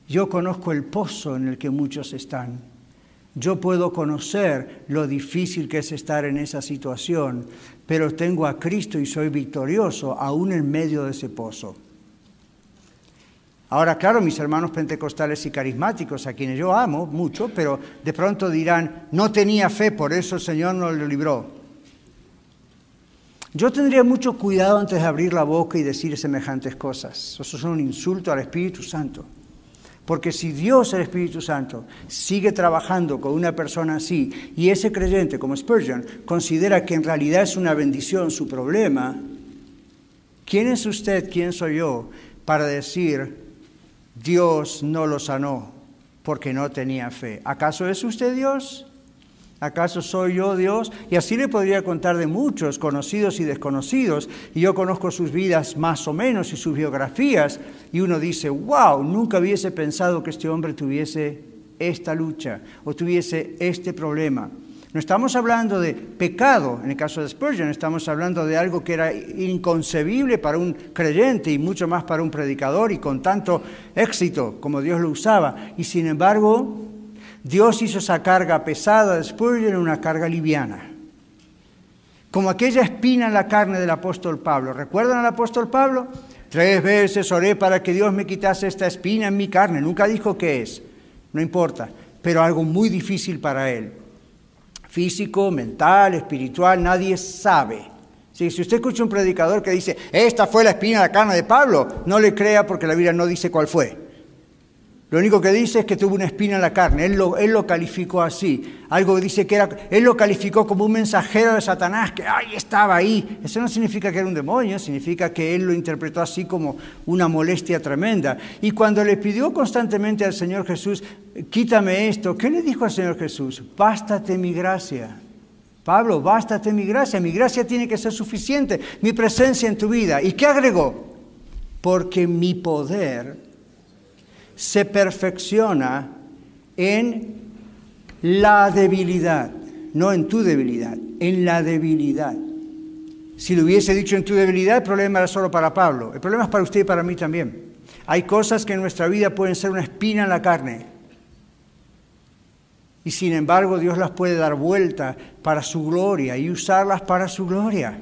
Yo conozco el pozo en el que muchos están. Yo puedo conocer lo difícil que es estar en esa situación, pero tengo a Cristo y soy victorioso aún en medio de ese pozo. Ahora, claro, mis hermanos pentecostales y carismáticos, a quienes yo amo mucho, pero de pronto dirán, no tenía fe, por eso el Señor no lo libró. Yo tendría mucho cuidado antes de abrir la boca y decir semejantes cosas. Eso es un insulto al Espíritu Santo. Porque si Dios, el Espíritu Santo, sigue trabajando con una persona así y ese creyente, como Spurgeon, considera que en realidad es una bendición su problema, ¿quién es usted, quién soy yo para decir Dios no lo sanó porque no tenía fe. ¿Acaso es usted Dios? ¿Acaso soy yo Dios? Y así le podría contar de muchos, conocidos y desconocidos, y yo conozco sus vidas más o menos y sus biografías, y uno dice, wow, nunca hubiese pensado que este hombre tuviese esta lucha o tuviese este problema. No estamos hablando de pecado, en el caso de Spurgeon, estamos hablando de algo que era inconcebible para un creyente y mucho más para un predicador y con tanto éxito como Dios lo usaba. Y sin embargo, Dios hizo esa carga pesada de Spurgeon una carga liviana. Como aquella espina en la carne del apóstol Pablo. ¿Recuerdan al apóstol Pablo? Tres veces oré para que Dios me quitase esta espina en mi carne. Nunca dijo qué es, no importa, pero algo muy difícil para él físico, mental, espiritual, nadie sabe. Si usted escucha un predicador que dice, esta fue la espina de la carne de Pablo, no le crea porque la Biblia no dice cuál fue. Lo único que dice es que tuvo una espina en la carne. Él lo, él lo calificó así. Algo dice que era, él lo calificó como un mensajero de Satanás, que ahí estaba ahí. Eso no significa que era un demonio, significa que él lo interpretó así como una molestia tremenda. Y cuando le pidió constantemente al Señor Jesús, quítame esto, ¿qué le dijo al Señor Jesús? Bástate mi gracia. Pablo, bástate mi gracia. Mi gracia tiene que ser suficiente. Mi presencia en tu vida. ¿Y qué agregó? Porque mi poder se perfecciona en la debilidad, no en tu debilidad, en la debilidad. Si lo hubiese dicho en tu debilidad, el problema era solo para Pablo. El problema es para usted y para mí también. Hay cosas que en nuestra vida pueden ser una espina en la carne. Y sin embargo Dios las puede dar vuelta para su gloria y usarlas para su gloria.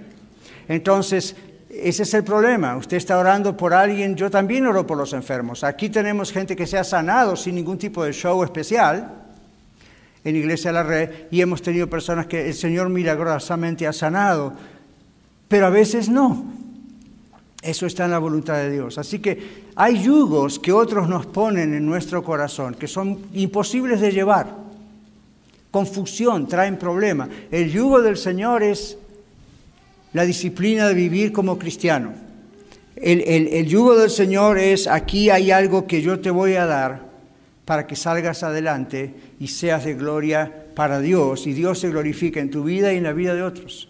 Entonces, ese es el problema. Usted está orando por alguien, yo también oro por los enfermos. Aquí tenemos gente que se ha sanado sin ningún tipo de show especial en Iglesia de la Red y hemos tenido personas que el Señor milagrosamente ha sanado, pero a veces no. Eso está en la voluntad de Dios. Así que hay yugos que otros nos ponen en nuestro corazón que son imposibles de llevar. Confusión, traen problemas. El yugo del Señor es la disciplina de vivir como cristiano. El, yugo del Señor es, aquí hay algo que yo te voy a dar para que salgas adelante y seas de gloria para Dios y Dios se glorifica en tu vida y en la vida de otros.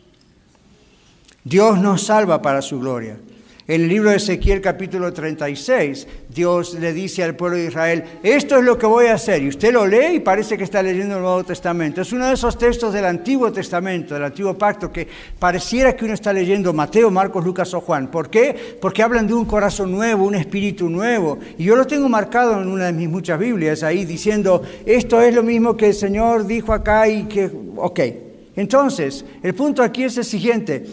Dios nos salva para su gloria. En el libro de Ezequiel capítulo 36, Dios le dice al pueblo de Israel, esto es lo que voy a hacer. Y usted lo lee y parece que está leyendo el Nuevo Testamento. Es uno de esos textos del Antiguo Testamento, del Antiguo Pacto, que pareciera que uno está leyendo Mateo, Marcos, Lucas o Juan. ¿Por qué? Porque hablan de un corazón nuevo, un espíritu nuevo. Y yo lo tengo marcado en una de mis muchas Biblias ahí diciendo, esto es lo mismo que el Señor dijo acá y que, ok. Entonces, el punto aquí es el siguiente.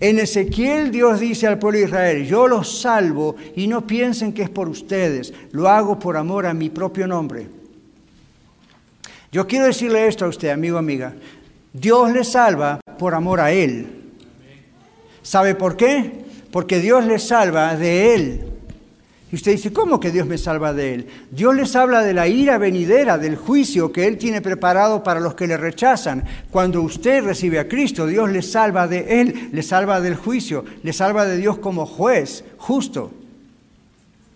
En Ezequiel Dios dice al pueblo de Israel, yo los salvo y no piensen que es por ustedes, lo hago por amor a mi propio nombre. Yo quiero decirle esto a usted, amigo, amiga. Dios le salva por amor a Él. ¿Sabe por qué? Porque Dios le salva de Él. Y usted dice, ¿cómo que Dios me salva de él? Dios les habla de la ira venidera, del juicio que Él tiene preparado para los que le rechazan. Cuando usted recibe a Cristo, Dios le salva de Él, le salva del juicio, le salva de Dios como juez justo.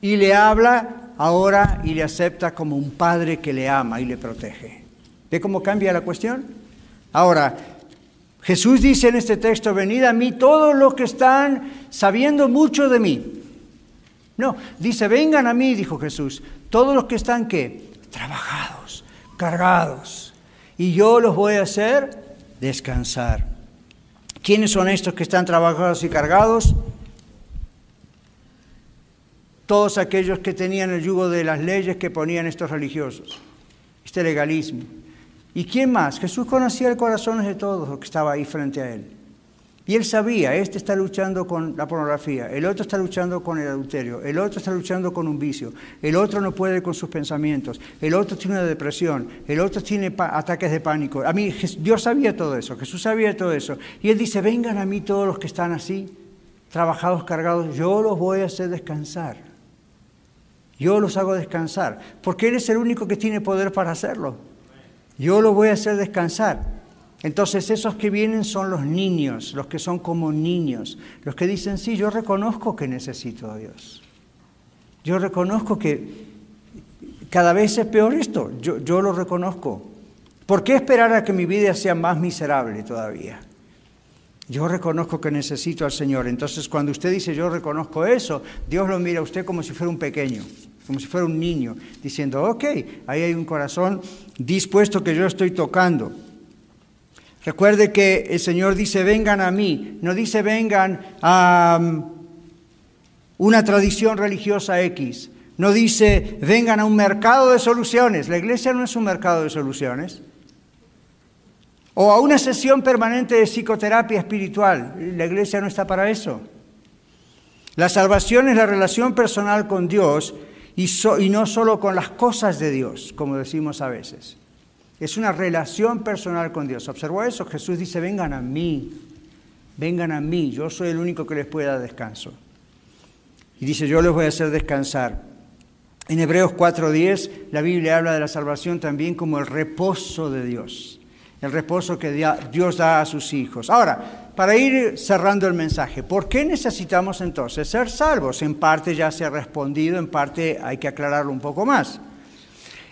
Y le habla ahora y le acepta como un padre que le ama y le protege. ¿Ve cómo cambia la cuestión? Ahora, Jesús dice en este texto, venid a mí todos los que están sabiendo mucho de mí no, dice, vengan a mí, dijo Jesús, todos los que están qué? Trabajados, cargados. Y yo los voy a hacer descansar. ¿Quiénes son estos que están trabajados y cargados? todos aquellos que tenían el yugo de las leyes que ponían estos religiosos, este legalismo. ¿Y quién más? Jesús conocía el corazón de todos los que estaba ahí frente a él. Y él sabía, este está luchando con la pornografía, el otro está luchando con el adulterio, el otro está luchando con un vicio, el otro no puede con sus pensamientos, el otro tiene una depresión, el otro tiene ataques de pánico. A mí Dios sabía todo eso, Jesús sabía todo eso. Y él dice, vengan a mí todos los que están así, trabajados, cargados, yo los voy a hacer descansar. Yo los hago descansar, porque Él es el único que tiene poder para hacerlo. Yo los voy a hacer descansar. Entonces esos que vienen son los niños, los que son como niños, los que dicen, sí, yo reconozco que necesito a Dios. Yo reconozco que cada vez es peor esto, yo, yo lo reconozco. ¿Por qué esperar a que mi vida sea más miserable todavía? Yo reconozco que necesito al Señor. Entonces cuando usted dice yo reconozco eso, Dios lo mira a usted como si fuera un pequeño, como si fuera un niño, diciendo, ok, ahí hay un corazón dispuesto que yo estoy tocando. Recuerde que el Señor dice, vengan a mí, no dice vengan a um, una tradición religiosa X, no dice vengan a un mercado de soluciones, la iglesia no es un mercado de soluciones, o a una sesión permanente de psicoterapia espiritual, la iglesia no está para eso. La salvación es la relación personal con Dios y, y no solo con las cosas de Dios, como decimos a veces. Es una relación personal con Dios. ¿Observó eso? Jesús dice, vengan a mí, vengan a mí, yo soy el único que les puede dar descanso. Y dice, yo les voy a hacer descansar. En Hebreos 4.10 la Biblia habla de la salvación también como el reposo de Dios, el reposo que Dios da a sus hijos. Ahora, para ir cerrando el mensaje, ¿por qué necesitamos entonces ser salvos? En parte ya se ha respondido, en parte hay que aclararlo un poco más.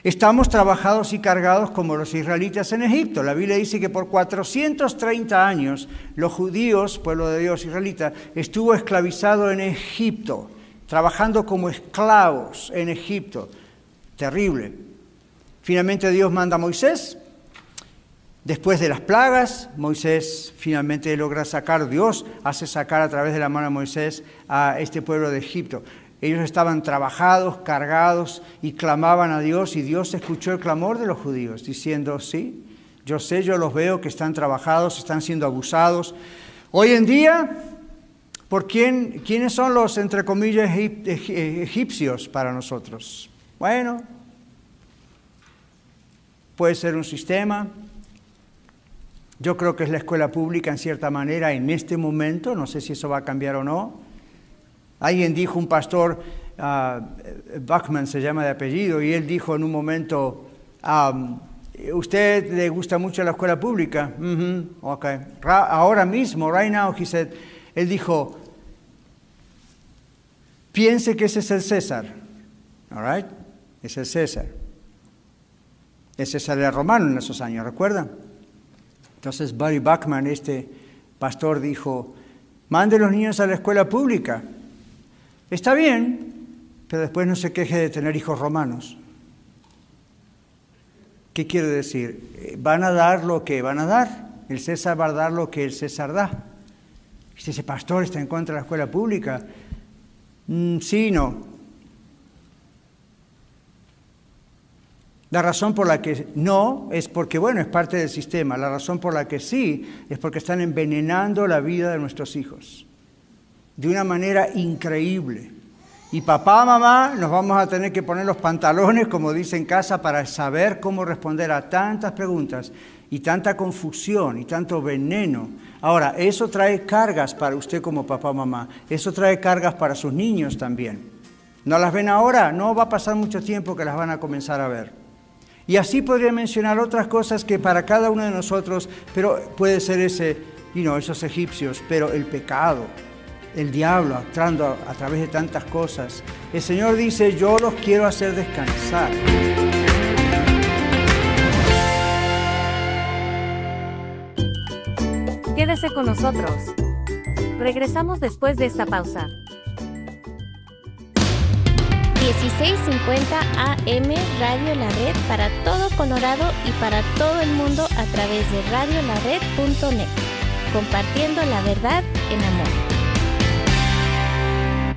Estamos trabajados y cargados como los israelitas en Egipto. La Biblia dice que por 430 años los judíos, pueblo de Dios israelita, estuvo esclavizado en Egipto, trabajando como esclavos en Egipto. Terrible. Finalmente Dios manda a Moisés. Después de las plagas, Moisés finalmente logra sacar, Dios hace sacar a través de la mano de Moisés a este pueblo de Egipto. Ellos estaban trabajados, cargados y clamaban a Dios y Dios escuchó el clamor de los judíos diciendo, sí, yo sé, yo los veo que están trabajados, están siendo abusados. Hoy en día, ¿por quién, quiénes son los, entre comillas, egipcios para nosotros? Bueno, puede ser un sistema. Yo creo que es la escuela pública en cierta manera en este momento, no sé si eso va a cambiar o no. Alguien dijo, un pastor, uh, Bachman se llama de apellido, y él dijo en un momento, um, ¿usted le gusta mucho la escuela pública? okay. Ahora mismo, right now, he said, él dijo, piense que ese es el César, all right? Es el César. El César era romano en esos años, ¿recuerdan? Entonces Barry Bachman, este pastor, dijo, mande los niños a la escuela pública. Está bien, pero después no se queje de tener hijos romanos. ¿Qué quiere decir? Eh, van a dar lo que van a dar. El César va a dar lo que el César da. Si ese pastor está en contra de la escuela pública, mm, sí, no. La razón por la que no es porque, bueno, es parte del sistema. La razón por la que sí es porque están envenenando la vida de nuestros hijos de una manera increíble. Y papá, mamá, nos vamos a tener que poner los pantalones, como dice en casa, para saber cómo responder a tantas preguntas y tanta confusión y tanto veneno. Ahora, eso trae cargas para usted como papá, mamá. Eso trae cargas para sus niños también. ¿No las ven ahora? No va a pasar mucho tiempo que las van a comenzar a ver. Y así podría mencionar otras cosas que para cada uno de nosotros, pero puede ser ese, you know, esos egipcios, pero el pecado, el diablo actuando a, través de tantas cosas. El Señor dice, yo los quiero hacer descansar. Quédese con nosotros. Regresamos después de esta pausa. 1650 AM Radio La Red para todo Colorado y para todo el mundo a través de radiolared.net, compartiendo la verdad en amor.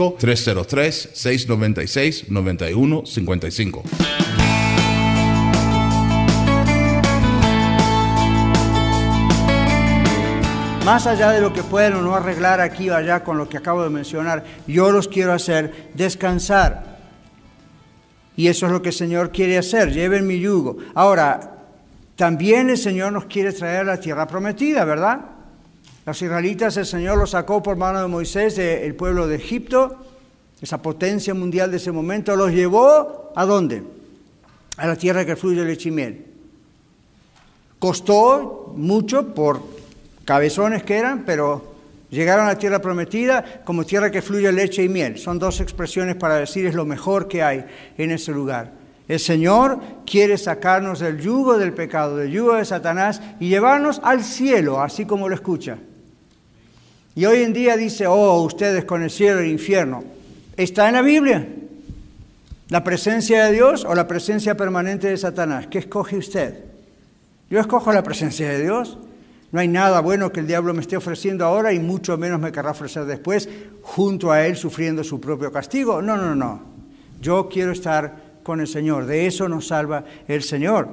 303-696-9155. Más allá de lo que pueden o no arreglar aquí o allá con lo que acabo de mencionar, yo los quiero hacer descansar. Y eso es lo que el Señor quiere hacer, lleven mi yugo. Ahora, también el Señor nos quiere traer a la tierra prometida, ¿verdad? Los israelitas, el Señor los sacó por mano de Moisés del pueblo de Egipto, esa potencia mundial de ese momento, los llevó a dónde? A la tierra que fluye leche y miel. Costó mucho por cabezones que eran, pero llegaron a la tierra prometida como tierra que fluye leche y miel. Son dos expresiones para decir es lo mejor que hay en ese lugar. El Señor quiere sacarnos del yugo del pecado, del yugo de Satanás y llevarnos al cielo, así como lo escucha. Y hoy en día dice, oh, ustedes con el cielo y el infierno. ¿Está en la Biblia? ¿La presencia de Dios o la presencia permanente de Satanás? ¿Qué escoge usted? Yo escojo la presencia de Dios. No hay nada bueno que el diablo me esté ofreciendo ahora y mucho menos me querrá ofrecer después, junto a él sufriendo su propio castigo. No, no, no. Yo quiero estar con el Señor. De eso nos salva el Señor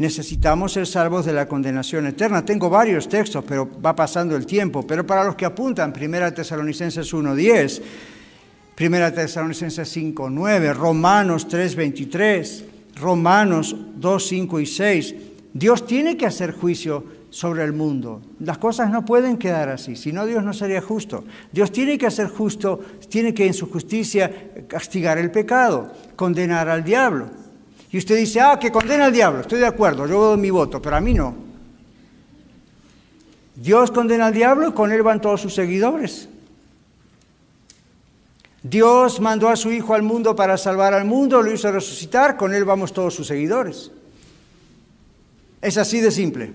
necesitamos ser salvos de la condenación eterna. Tengo varios textos, pero va pasando el tiempo. Pero para los que apuntan, 1 Tesalonicenses 1.10, 1 Tesalonicenses 5.9, Romanos 3.23, Romanos 2.5 y 6, Dios tiene que hacer juicio sobre el mundo. Las cosas no pueden quedar así, si no Dios no sería justo. Dios tiene que hacer justo, tiene que en su justicia castigar el pecado, condenar al diablo. Y usted dice, ah, que condena al diablo, estoy de acuerdo, yo doy mi voto, pero a mí no. Dios condena al diablo y con él van todos sus seguidores. Dios mandó a su Hijo al mundo para salvar al mundo, lo hizo resucitar, con él vamos todos sus seguidores. Es así de simple.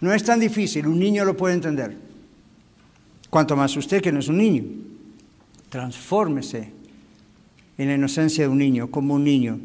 No es tan difícil, un niño lo puede entender. Cuanto más usted que no es un niño. Transfórmese en la inocencia de un niño, como un niño.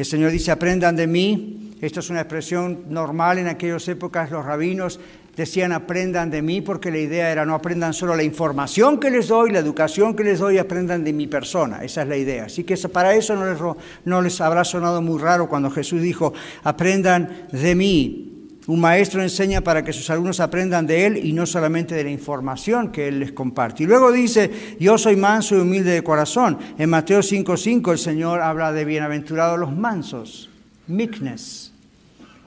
El Señor dice, aprendan de mí. Esto es una expresión normal en aquellas épocas. Los rabinos decían, aprendan de mí, porque la idea era no aprendan solo la información que les doy, la educación que les doy, aprendan de mi persona. Esa es la idea. Así que para eso no les, no les habrá sonado muy raro cuando Jesús dijo, aprendan de mí. Un maestro enseña para que sus alumnos aprendan de él y no solamente de la información que él les comparte. Y luego dice, yo soy manso y humilde de corazón. En Mateo 5.5 el Señor habla de bienaventurados los mansos, meekness.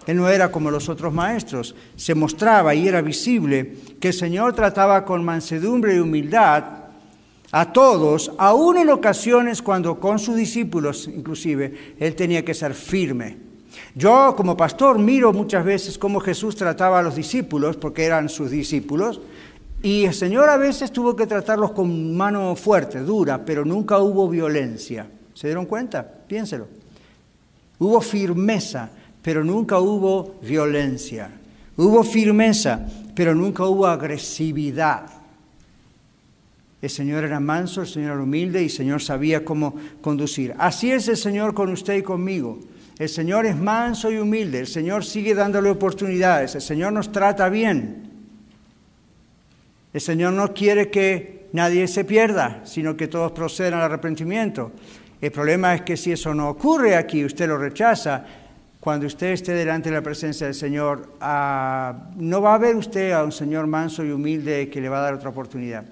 Él no era como los otros maestros. Se mostraba y era visible que el Señor trataba con mansedumbre y humildad a todos, aún en ocasiones cuando con sus discípulos inclusive, Él tenía que ser firme yo como pastor miro muchas veces cómo Jesús trataba a los discípulos, porque eran sus discípulos, y el Señor a veces tuvo que tratarlos con mano fuerte, dura, pero nunca hubo violencia. ¿Se dieron cuenta? Piénselo. Hubo firmeza, pero nunca hubo violencia. Hubo firmeza, pero nunca hubo agresividad. El Señor era manso, el Señor era humilde y el Señor sabía cómo conducir. Así es el Señor con usted y conmigo. El Señor es manso y humilde, el Señor sigue dándole oportunidades, el Señor nos trata bien. El Señor no quiere que nadie se pierda, sino que todos procedan al arrepentimiento. El problema es que si eso no ocurre aquí, usted lo rechaza, cuando usted esté delante de la presencia del Señor, ah, no va a ver usted a un Señor manso y humilde que le va a dar otra oportunidad,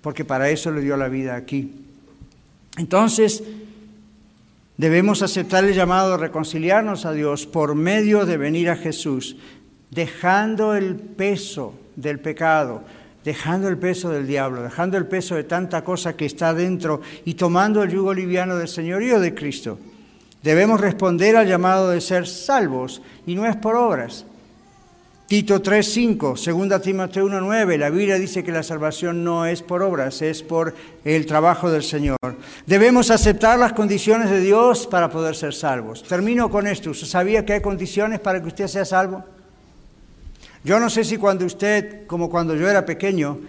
porque para eso le dio la vida aquí. Entonces, Debemos aceptar el llamado a reconciliarnos a Dios por medio de venir a Jesús, dejando el peso del pecado, dejando el peso del diablo, dejando el peso de tanta cosa que está dentro y tomando el yugo liviano del señorío de Cristo. Debemos responder al llamado de ser salvos y no es por obras. Tito 3:5, 2 Timoteo 1:9, la Biblia dice que la salvación no es por obras, es por el trabajo del Señor. Debemos aceptar las condiciones de Dios para poder ser salvos. Termino con esto. ¿Usted sabía que hay condiciones para que usted sea salvo? Yo no sé si cuando usted, como cuando yo era pequeño,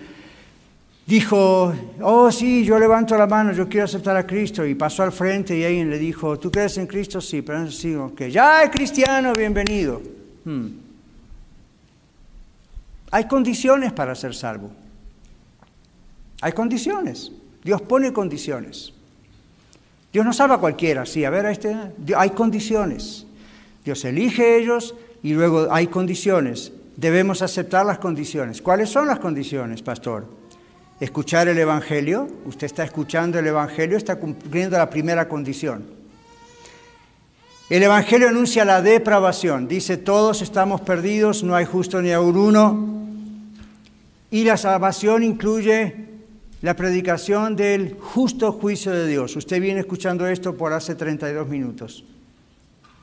dijo, oh sí, yo levanto la mano, yo quiero aceptar a Cristo, y pasó al frente y alguien le dijo, ¿tú crees en Cristo? Sí, pero sí, que ya es cristiano, bienvenido. Hmm. Hay condiciones para ser salvo. Hay condiciones. Dios pone condiciones. Dios no salva a cualquiera, sí, a ver, a este, hay condiciones. Dios elige ellos y luego hay condiciones. Debemos aceptar las condiciones. ¿Cuáles son las condiciones, pastor? Escuchar el Evangelio. Usted está escuchando el Evangelio, está cumpliendo la primera condición. El Evangelio anuncia la depravación. Dice, todos estamos perdidos, no hay justo ni aún uno. Y la salvación incluye la predicación del justo juicio de Dios. Usted viene escuchando esto por hace 32 minutos,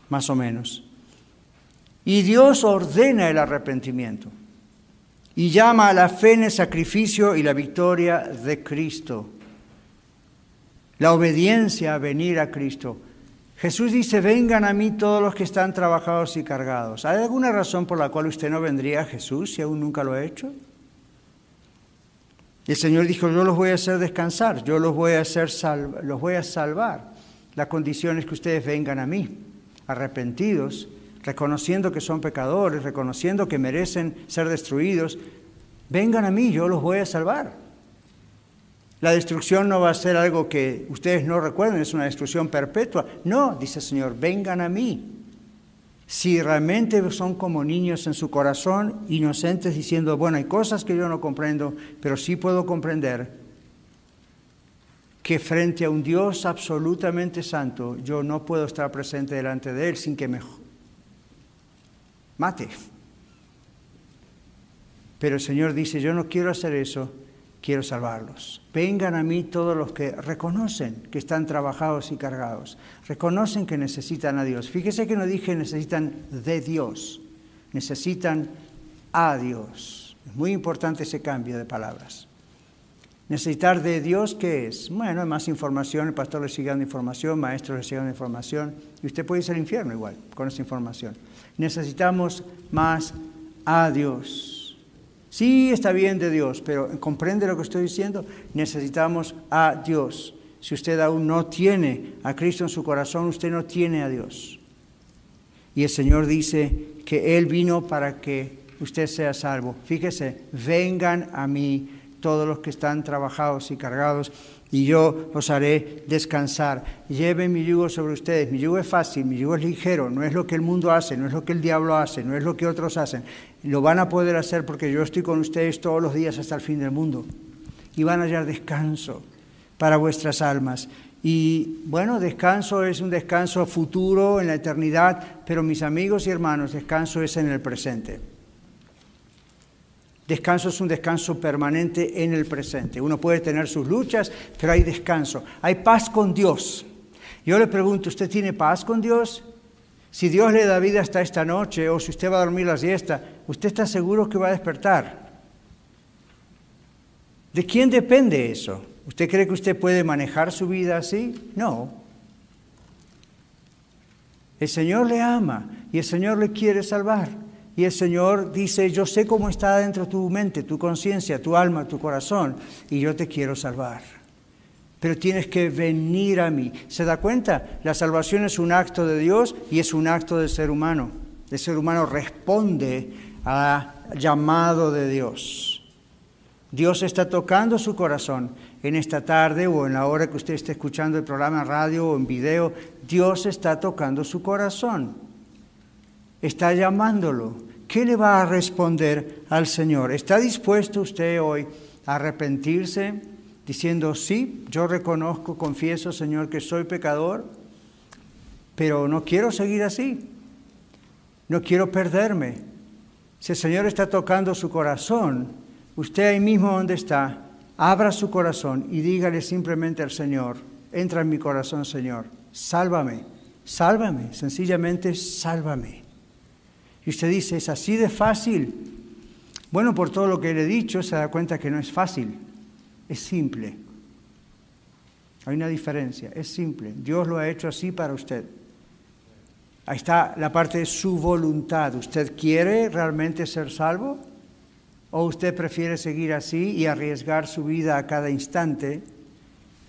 más o menos. Y Dios ordena el arrepentimiento y llama a la fe en el sacrificio y la victoria de Cristo. La obediencia a venir a Cristo. Jesús dice, vengan a mí todos los que están trabajados y cargados. ¿Hay alguna razón por la cual usted no vendría a Jesús si aún nunca lo ha hecho? El Señor dijo, yo los voy a hacer descansar, yo los voy a, hacer los voy a salvar. La condición es que ustedes vengan a mí, arrepentidos, reconociendo que son pecadores, reconociendo que merecen ser destruidos. Vengan a mí, yo los voy a salvar. La destrucción no va a ser algo que ustedes no recuerden, es una destrucción perpetua. No, dice el Señor, vengan a mí. Si realmente son como niños en su corazón, inocentes, diciendo, bueno, hay cosas que yo no comprendo, pero sí puedo comprender que frente a un Dios absolutamente santo, yo no puedo estar presente delante de Él sin que me mate. Pero el Señor dice, yo no quiero hacer eso, quiero salvarlos. Vengan a mí todos los que reconocen que están trabajados y cargados, reconocen que necesitan a Dios. Fíjese que no dije necesitan de Dios, necesitan a Dios. Es muy importante ese cambio de palabras. Necesitar de Dios, ¿qué es? Bueno, más información, el pastor le sigue dando información, maestro le sigue dando información, y usted puede irse al infierno igual con esa información. Necesitamos más a Dios. Sí, está bien de Dios, pero ¿comprende lo que estoy diciendo? Necesitamos a Dios. Si usted aún no tiene a Cristo en su corazón, usted no tiene a Dios. Y el Señor dice que Él vino para que usted sea salvo. Fíjese, vengan a mí todos los que están trabajados y cargados y yo os haré descansar. Lleven mi yugo sobre ustedes. Mi yugo es fácil, mi yugo es ligero, no es lo que el mundo hace, no es lo que el diablo hace, no es lo que otros hacen. Lo van a poder hacer porque yo estoy con ustedes todos los días hasta el fin del mundo. Y van a hallar descanso para vuestras almas. Y bueno, descanso es un descanso futuro en la eternidad, pero mis amigos y hermanos, descanso es en el presente. Descanso es un descanso permanente en el presente. Uno puede tener sus luchas, pero hay descanso. Hay paz con Dios. Yo le pregunto, ¿usted tiene paz con Dios? Si Dios le da vida hasta esta noche o si usted va a dormir la siesta, ¿usted está seguro que va a despertar? ¿De quién depende eso? ¿Usted cree que usted puede manejar su vida así? No. El Señor le ama y el Señor le quiere salvar. Y el Señor dice, yo sé cómo está dentro tu mente, tu conciencia, tu alma, tu corazón, y yo te quiero salvar. Pero tienes que venir a mí. ¿Se da cuenta? La salvación es un acto de Dios y es un acto del ser humano. El ser humano responde al llamado de Dios. Dios está tocando su corazón en esta tarde o en la hora que usted esté escuchando el programa en radio o en video. Dios está tocando su corazón está llamándolo. ¿Qué le va a responder al Señor? ¿Está dispuesto usted hoy a arrepentirse diciendo, sí, yo reconozco, confieso, Señor, que soy pecador, pero no quiero seguir así? No quiero perderme. Si el Señor está tocando su corazón, usted ahí mismo donde está, abra su corazón y dígale simplemente al Señor, entra en mi corazón, Señor, sálvame, sálvame, sencillamente sálvame. Y usted dice, es así de fácil. Bueno, por todo lo que le he dicho, se da cuenta que no es fácil, es simple. Hay una diferencia, es simple. Dios lo ha hecho así para usted. Ahí está la parte de su voluntad. ¿Usted quiere realmente ser salvo? ¿O usted prefiere seguir así y arriesgar su vida a cada instante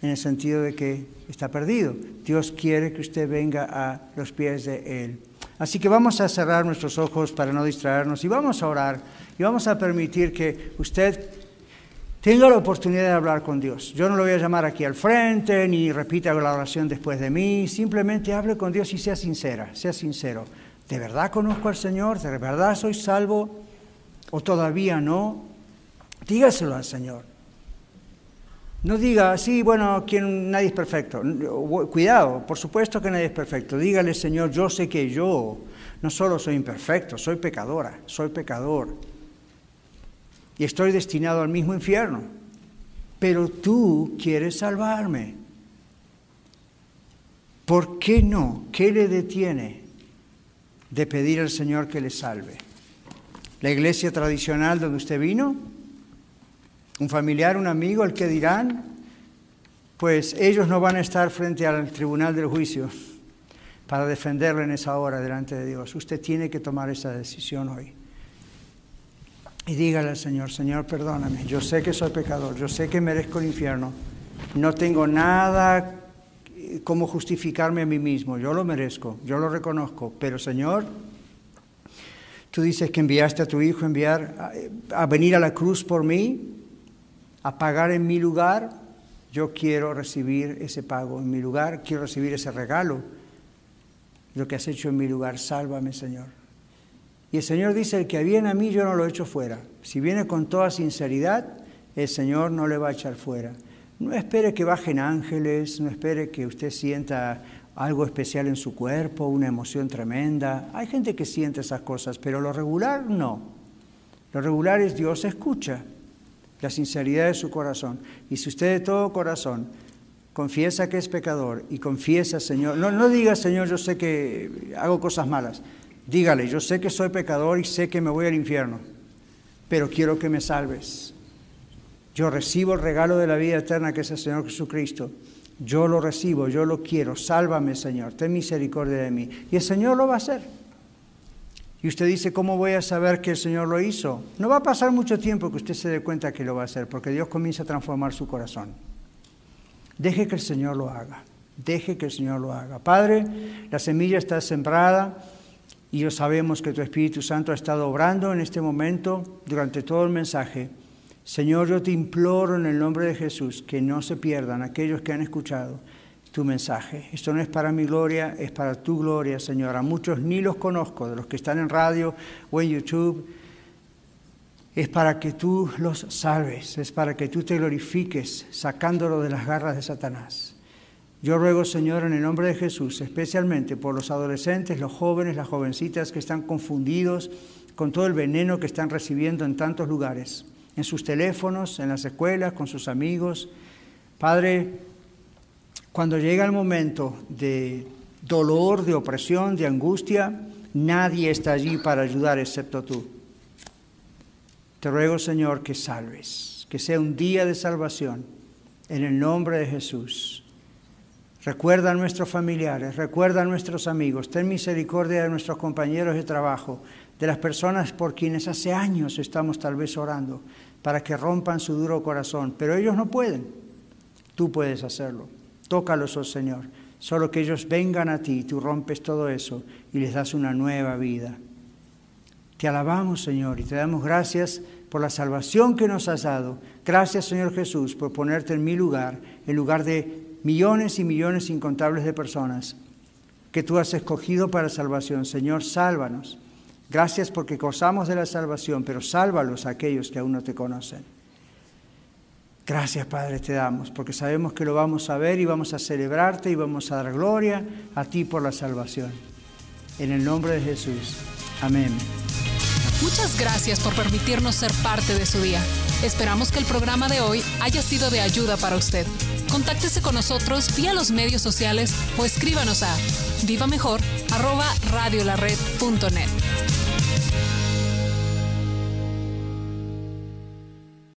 en el sentido de que está perdido? Dios quiere que usted venga a los pies de Él. Así que vamos a cerrar nuestros ojos para no distraernos y vamos a orar y vamos a permitir que usted tenga la oportunidad de hablar con Dios. Yo no lo voy a llamar aquí al frente, ni repita la oración después de mí, simplemente hable con Dios y sea sincera, sea sincero. ¿De verdad conozco al Señor? ¿De verdad soy salvo? ¿O todavía no? Dígaselo al Señor. No diga, sí, bueno, quien, nadie es perfecto. Cuidado, por supuesto que nadie es perfecto. Dígale, Señor, yo sé que yo no solo soy imperfecto, soy pecadora, soy pecador y estoy destinado al mismo infierno. Pero tú quieres salvarme. ¿Por qué no? ¿Qué le detiene de pedir al Señor que le salve? ¿La iglesia tradicional donde usted vino? ¿Un familiar, un amigo, el que dirán? Pues ellos no van a estar frente al tribunal del juicio para defenderlo en esa hora delante de Dios. Usted tiene que tomar esa decisión hoy. Y dígale al Señor, Señor, perdóname, yo sé que soy pecador, yo sé que merezco el infierno, no tengo nada como justificarme a mí mismo, yo lo merezco, yo lo reconozco, pero Señor, tú dices que enviaste a tu Hijo enviar a, venir a la cruz por mí, a pagar en mi lugar, yo quiero recibir ese pago en mi lugar, quiero recibir ese regalo, lo que has hecho en mi lugar, sálvame Señor. Y el Señor dice, el que viene a mí yo no lo echo fuera. Si viene con toda sinceridad, el Señor no le va a echar fuera. No espere que bajen ángeles, no espere que usted sienta algo especial en su cuerpo, una emoción tremenda. Hay gente que siente esas cosas, pero lo regular no. Lo regular es Dios escucha la sinceridad de su corazón. Y si usted de todo corazón confiesa que es pecador y confiesa, Señor, no, no diga, Señor, yo sé que hago cosas malas. Dígale, yo sé que soy pecador y sé que me voy al infierno, pero quiero que me salves. Yo recibo el regalo de la vida eterna que es el Señor Jesucristo. Yo lo recibo, yo lo quiero. Sálvame, Señor. Ten misericordia de mí. Y el Señor lo va a hacer. Y usted dice, ¿cómo voy a saber que el Señor lo hizo? No va a pasar mucho tiempo que usted se dé cuenta que lo va a hacer, porque Dios comienza a transformar su corazón. Deje que el Señor lo haga. Deje que el Señor lo haga. Padre, la semilla está sembrada y yo sabemos que tu Espíritu Santo ha estado obrando en este momento durante todo el mensaje. Señor, yo te imploro en el nombre de Jesús que no se pierdan aquellos que han escuchado tu mensaje. Esto no es para mi gloria, es para tu gloria, Señor. A muchos ni los conozco, de los que están en radio o en YouTube. Es para que tú los salves, es para que tú te glorifiques sacándolo de las garras de Satanás. Yo ruego, Señor, en el nombre de Jesús, especialmente por los adolescentes, los jóvenes, las jovencitas que están confundidos con todo el veneno que están recibiendo en tantos lugares, en sus teléfonos, en las escuelas, con sus amigos. Padre, cuando llega el momento de dolor, de opresión, de angustia, nadie está allí para ayudar excepto tú. Te ruego, Señor, que salves, que sea un día de salvación, en el nombre de Jesús. Recuerda a nuestros familiares, recuerda a nuestros amigos, ten misericordia de nuestros compañeros de trabajo, de las personas por quienes hace años estamos tal vez orando, para que rompan su duro corazón, pero ellos no pueden. Tú puedes hacerlo. Tócalos, oh Señor. Solo que ellos vengan a ti, tú rompes todo eso y les das una nueva vida. Te alabamos, Señor, y te damos gracias por la salvación que nos has dado. Gracias, Señor Jesús, por ponerte en mi lugar, en lugar de millones y millones incontables de personas que tú has escogido para salvación. Señor, sálvanos. Gracias porque gozamos de la salvación, pero sálvalos a aquellos que aún no te conocen. Gracias, Padre, te damos, porque sabemos que lo vamos a ver y vamos a celebrarte y vamos a dar gloria a ti por la salvación. En el nombre de Jesús. Amén. Muchas gracias por permitirnos ser parte de su día. Esperamos que el programa de hoy haya sido de ayuda para usted. Contáctese con nosotros vía los medios sociales o escríbanos a vivamejor@radiolared.net.